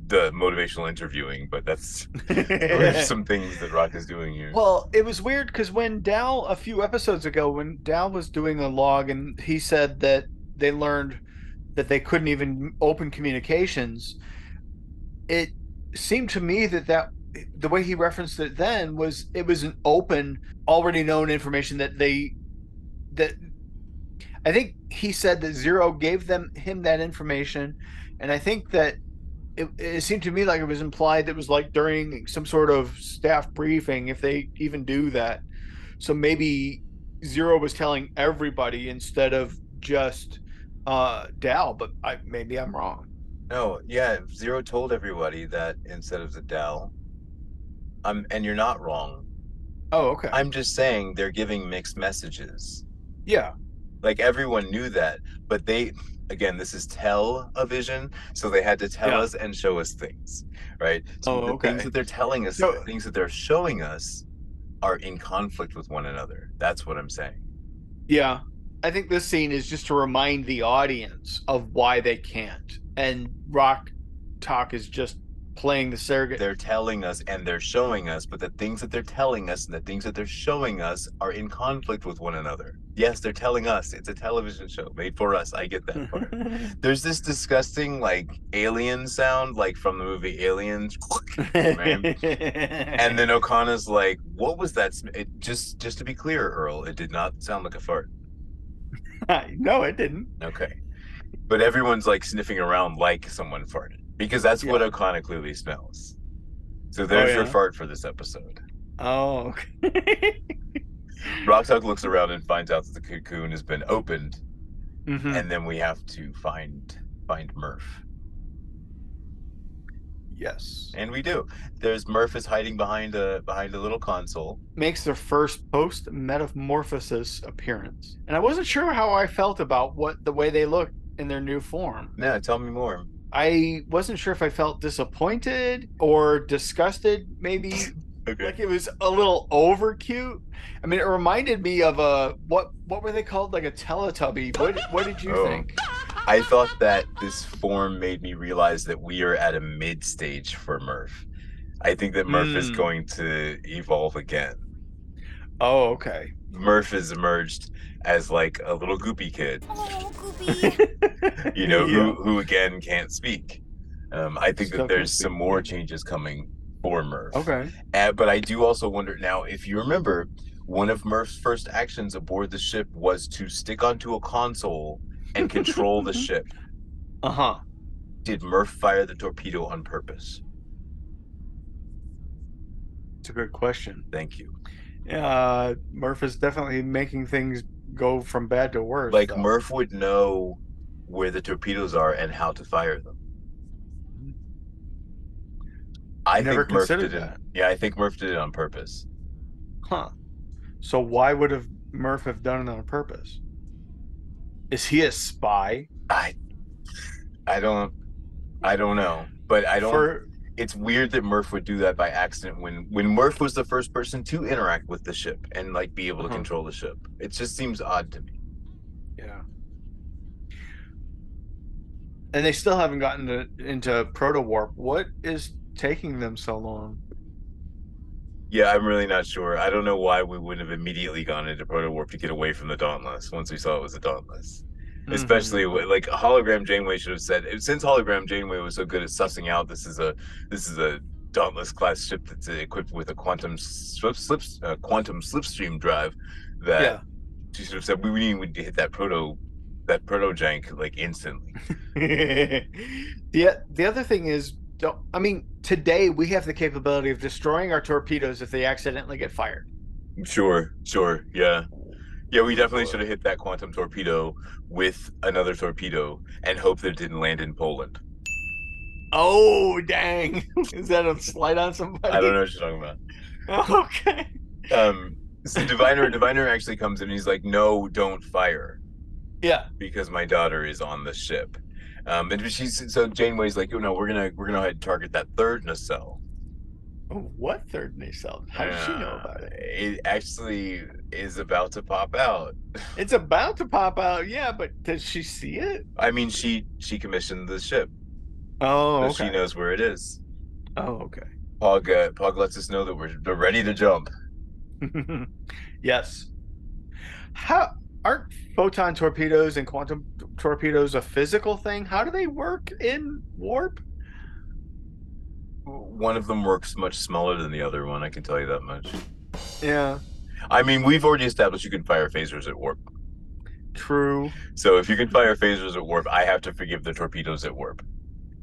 S4: the motivational interviewing, but that's some things that Rock is doing here.
S3: Well, it was weird because when Dal a few episodes ago, when Dal was doing a log and he said that they learned that they couldn't even open communications, it seemed to me that that the way he referenced it then was it was an open, already known information that they that I think he said that Zero gave them him that information, and I think that it, it seemed to me like it was implied that it was like during some sort of staff briefing, if they even do that. So maybe Zero was telling everybody instead of just uh Dal, but I maybe I'm wrong.
S4: No, yeah, Zero told everybody that instead of the Dal. Um, and you're not wrong.
S3: Oh, okay.
S4: I'm just saying they're giving mixed messages.
S3: yeah.
S4: Like everyone knew that, but they again, this is television, so they had to tell
S3: Yeah.
S4: us and show us things, right? So
S3: Oh,
S4: the things that they're telling us,
S3: So-
S4: the things that they're showing us are in conflict with one another. That's what I'm saying.
S3: Yeah. I think this scene is just to remind the audience of why they can't. And Rock Talk is just playing the surrogate.
S4: They're telling us and they're showing us, but the things that they're telling us and the things that they're showing us are in conflict with one another. Yes, they're telling us. It's a television show made for us. I get that part. There's this disgusting like alien sound, like from the movie Aliens. And then Okona's like, "What was that?" sm-" It just, just to be clear, Earl, it did not sound like a fart.
S3: no, it didn't.
S4: Okay, but everyone's like sniffing around like someone farted because that's what
S3: Yeah.
S4: Okona clearly smells. So there's your
S3: yeah?
S4: fart for this episode.
S3: Oh, okay.
S4: Rok-Tahk looks around and finds out that the cocoon has been opened,
S3: Mhm.
S4: and then we have to find find Murf,
S3: Yes.
S4: and we do. There's Murf is hiding behind a behind a little console.
S3: Makes their first post metamorphosis appearance. And I wasn't sure how I felt about what the way they looked in their new form.
S4: Yeah, tell me more.
S3: I wasn't sure if I felt disappointed or disgusted, maybe
S4: Okay.
S3: like it was a little over cute. I mean, it reminded me of a what what were they called? Like a Teletubby. What what did you
S4: Oh.
S3: think?
S4: I thought that this form made me realize that we are at a mid stage for Murf. I think that Murf is
S3: Mm.
S4: going to evolve again.
S3: Oh, okay.
S4: Murf has emerged as like a little goopy kid,
S7: Oh, Goopy.
S4: you know,
S3: Yeah.
S4: who who again can't speak. Um, I think
S3: Still
S4: that there's some more changes coming for Murf.
S3: Okay.
S4: Uh, but I do also wonder now if you remember, one of Murf's first actions aboard the ship was to stick onto a console and control the ship.
S3: Uh huh.
S4: Did Murf fire the torpedo on purpose?
S3: It's a good question.
S4: Thank you.
S3: Uh, Murf is definitely making things go from bad to worse.
S4: Like
S3: though.
S4: Murf would know where the torpedoes are and how to fire them. I
S3: Never
S4: think Murf
S3: considered
S4: did it.
S3: that.
S4: Yeah, I think Murf did it on purpose.
S3: Huh. So why would have Murf have done it on purpose? Is he a spy?
S4: I, I don't, I don't know, but I don't.
S3: For
S4: it's weird that Murf would do that by accident when when Murf was the first person to interact with the ship and like be able to
S3: Uh-huh.
S4: control the ship. It just seems odd to me.
S3: yeah. And they still haven't gotten to, into proto warp. What is taking them so long?
S4: Yeah, I'm really not sure. I don't know why we wouldn't have immediately gone into Proto Warp to get away from the Dauntless once we saw it was a Dauntless.
S3: Mm-hmm.
S4: Especially with, like hologram Janeway should have said since hologram Janeway was so good at sussing out this is a this is a Dauntless class ship that's equipped with a quantum slip slips uh, quantum slipstream drive that
S3: Yeah.
S4: she should have said we would need to hit that proto that proto jank like instantly.
S3: the the other thing is don't. I mean, today we have the capability of destroying our torpedoes if they accidentally get fired.
S4: Sure, sure, yeah, yeah. We definitely should have hit that quantum torpedo with another torpedo and hope that it didn't land in Poland.
S3: Oh dang! Is that a slight on somebody?
S4: I don't know what you're talking about.
S3: Okay.
S4: Um, so Diviner, Diviner actually comes in and he's like, "No, don't fire."
S3: Yeah.
S4: because my daughter is on the ship. Um, and she's so Janeway's like, oh no, we're gonna we're gonna go ahead and target that third nacelle.
S3: Oh, what third nacelle? How does she know
S4: Uh,
S3: about it?
S4: It actually is about to pop out.
S3: It's about to pop out, yeah, but does she see it?
S4: I mean, she she commissioned the ship,
S3: Oh,
S4: so she knows where it is.
S3: Oh, okay.
S4: Pog uh, Pog lets us know that we're, we're ready to jump.
S3: yes. How aren't photon torpedoes and quantum torpedoes a physical thing? How do they work in warp?
S4: One of them works much smaller than the other one. I can tell you that much.
S3: Yeah,
S4: I mean, we've already established you can fire phasers at warp.
S3: true.
S4: So if you can fire phasers at warp, I have to forgive the torpedoes at warp.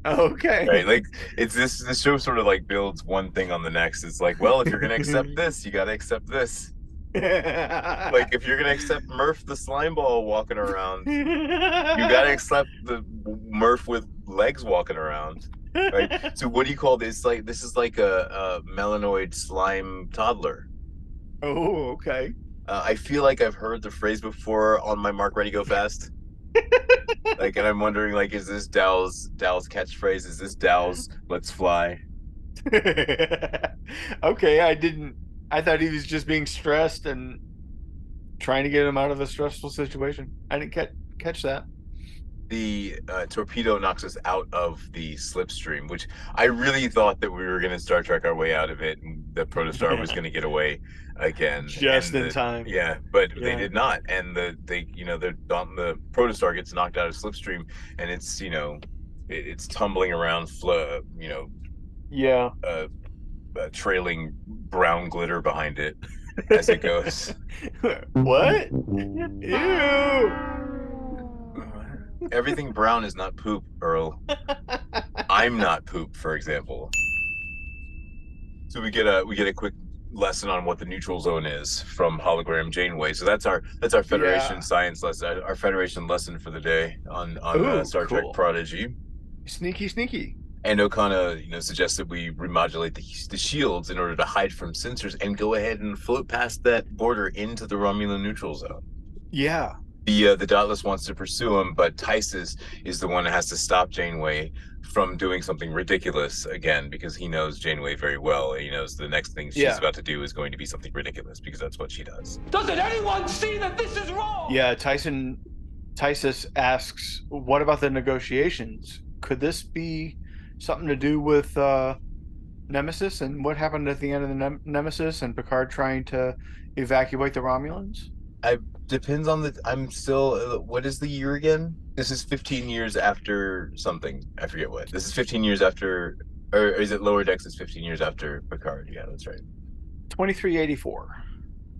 S3: Okay.
S4: right like it's this this show sort of like builds one thing on the next it's like well if you're gonna accept this you gotta accept this like if you're gonna accept Murf the slime ball walking around you gotta accept the Murf with legs walking around right? So what do you call this? Like this is like a, a melanoid slime toddler.
S3: Oh, okay.
S4: uh, i feel like i've heard the phrase before on my mark ready go fast. Like and i'm wondering like is this Dal's Dal's catchphrase? Is this Dal's let's fly
S3: okay, I didn't. I thought he was just being stressed and trying to get him out of a stressful situation. I didn't catch catch that.
S4: the uh, torpedo knocks us out of the slipstream, which I really thought that we were going to Star Trek our way out of it, and the Protostar was going to get away again,
S3: Just
S4: and
S3: in
S4: the-
S3: time.
S4: Yeah, but they did not, and the they you know the on the Protostar gets knocked out of slipstream, and it's you know it, it's tumbling around, flo- you know,
S3: Yeah.
S4: uh, uh, trailing brown glitter behind it as it goes.
S3: what? Ew.
S4: Everything brown is not poop, Earl. I'm not poop, for example. So we get a we get a quick lesson on what the neutral zone is from hologram Janeway. So that's our that's our Federation
S3: Yeah.
S4: science lesson, our Federation lesson for the day on on uh,
S3: Ooh,
S4: Star Trek. Prodigy.
S3: Sneaky, sneaky.
S4: And Okona, you know, suggested we remodulate the, the shields in order to hide from sensors and go ahead and float past that border into the Romulan neutral zone.
S3: Yeah.
S4: The uh, the Dauntless wants to pursue him, but Tysess is the one that has to stop Janeway from doing something ridiculous again because he knows Janeway very well. He knows the next thing she's
S3: Yeah.
S4: about to do is going to be something ridiculous because that's what she does.
S6: Doesn't anyone see that this is wrong?
S3: Yeah. Tyson, Tysess asks, "What about the negotiations? Could this be something to do with uh, Nemesis and what happened at the end of the Nem- Nemesis and Picard trying to evacuate the Romulans?"
S4: I depends on the. I'm still. Uh, what is the year again? This is 15 years after something. I forget what. This is 15 years after, or is it Lower Decks? Is 15 years after Picard? Yeah, that's right.
S3: Twenty-three eighty-four.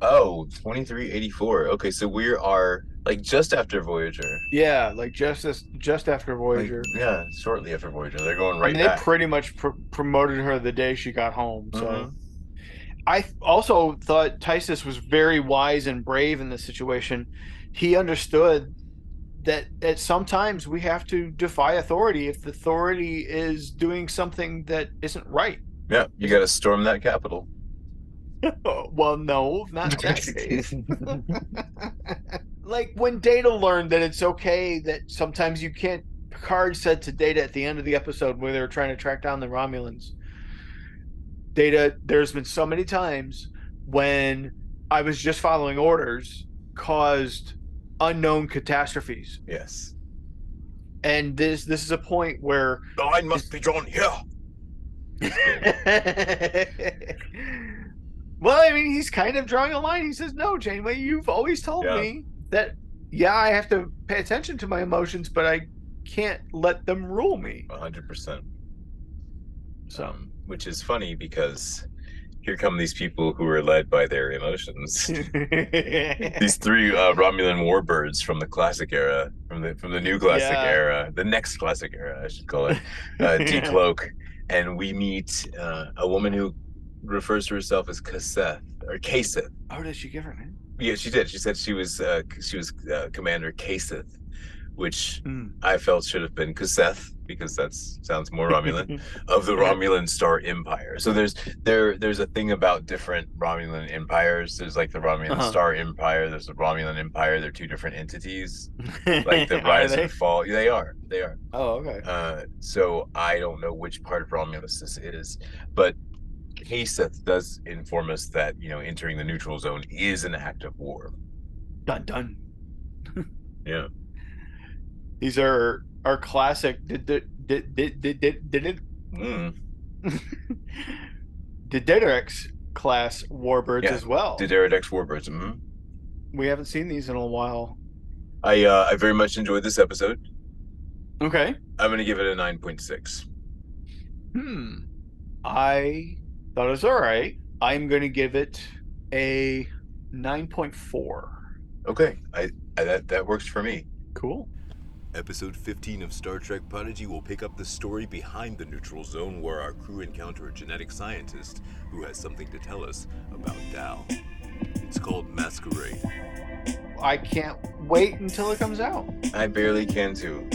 S4: Oh, 2384. Okay, so we are like just after Voyager.
S3: Yeah, like just as just after
S4: Like,
S3: Voyager.
S4: yeah, shortly after Voyager. They're going
S3: I
S4: right
S3: mean, they
S4: back.
S3: pretty much pr- promoted her the day she got home. So,
S4: Mhm.
S3: I also thought Tysess was very wise and brave in this situation. He understood that at sometimes we have to defy authority if the authority is doing something that isn't right.
S4: yeah, you got to storm that capital.
S3: well, no, not that. like when Data learned that it's okay that sometimes you can't. Picard said to Data at the end of the episode where they were trying to track down the Romulans. Data, there's been so many times when I was just following orders caused unknown catastrophes,
S4: Yes.
S3: and this this is a point where
S4: The line must be drawn here.
S3: well, I mean, he's kind of drawing a line. He says, "No, Janeway, you've always told
S4: Yeah.
S3: me that yeah, I have to pay attention to my emotions, but I can't let them rule me."
S4: 100%.
S3: So,
S4: Um, which is funny because here come these people who are led by their emotions. these three uh, Romulan warbirds from the classic era, from the from the new classic
S3: Yeah.
S4: era, the next classic era, I should call it, uh, decloak, and we meet uh, a woman who refers to herself as Kaseth or Kaseth.
S3: Oh, did she give her name?
S4: Yeah, she did. She said she was uh, she was uh, Commander Kaseth, which
S3: Hmm.
S4: I felt should have been Kaseth because that sounds more Romulan of the Romulan Star Empire. So there's there there's a thing about different Romulan empires. There's like the Romulan
S3: Uh-huh.
S4: Star Empire. There's the Romulan Empire. They're two different entities. Like the rise and fall. They are. They are.
S3: Oh, okay.
S4: Uh, so I don't know which part of Romulus this is, but Kaseth does inform us that you know entering the neutral zone is an act of war.
S3: Dun dun.
S4: Yeah.
S3: These are our classic. Did did did did did did did it?
S4: Mm.
S3: D'deridex class warbirds
S4: Yeah,
S3: as well.
S4: D'deridex warbirds. hmm
S3: we haven't seen these in a while.
S4: I uh, I very much enjoyed this episode.
S3: Okay.
S4: I'm gonna give it a nine point six.
S3: Hmm. I thought it was all right. I'm going to give it a 9.4.
S4: Okay, I, I that that works for me.
S3: Cool.
S1: Episode 15 of Star Trek Prodigy will pick up the story behind the neutral zone where our crew encounter a genetic scientist who has something to tell us about Dal. It's called Masquerade.
S3: I can't wait until it comes out.
S4: I barely can too,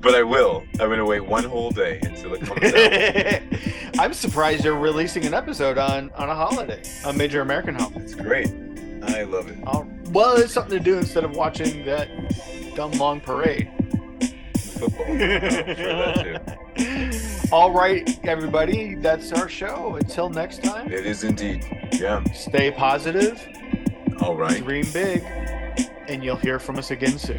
S4: but I will. I'm gonna wait one whole day until it comes out.
S3: I'm surprised they're releasing an episode on on a holiday, a major American holiday.
S4: It's great. I love it.
S3: Oh, well, it's something to do instead of watching that dumb long parade.
S4: Football. Sure, that too.
S3: All right, everybody, that's our show. Until next time,
S4: It is indeed. Yeah.
S3: stay positive,
S4: All right.
S3: dream big, and you'll hear from us again soon.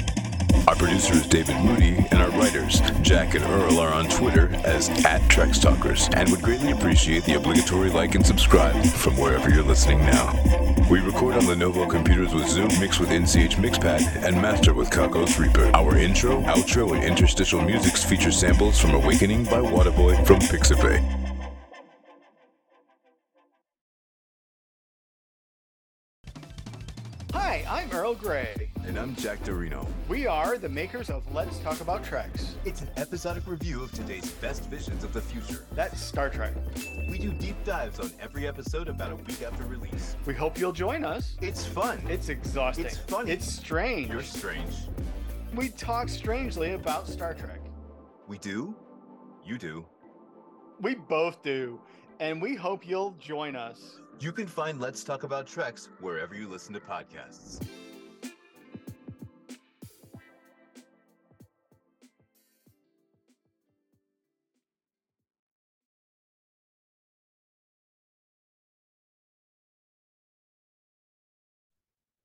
S1: Our producer is David Moody, and our writers, Jack and Earl, are on Twitter as at Trex Talkers, and would greatly appreciate the obligatory like and subscribe from wherever you're listening now. We record on Lenovo computers with Zoom, mix with NCH Mixpad, and master with Cockos Reaper. Our intro, outro, and interstitial musics feature samples from Awakening by Waterboy from Pixabay.
S3: Hi, I'm Earl Grey.
S1: And I'm Jack Dorino.
S3: We are the makers of Let's Talk About Treks.
S8: It's an episodic review of today's best visions of the future.
S3: That's Star Trek.
S8: We do deep dives on every episode about a week after release.
S3: We hope you'll join us.
S8: It's fun.
S3: It's exhausting.
S8: It's funny.
S3: It's strange.
S8: You're strange.
S3: We talk strangely about Star Trek.
S8: We do? You do.
S3: We both do. And we hope you'll join us.
S8: You can find Let's Talk About Treks wherever you listen to podcasts.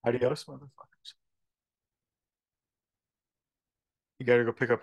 S3: Adios, motherfuckers. You gotta go pick up.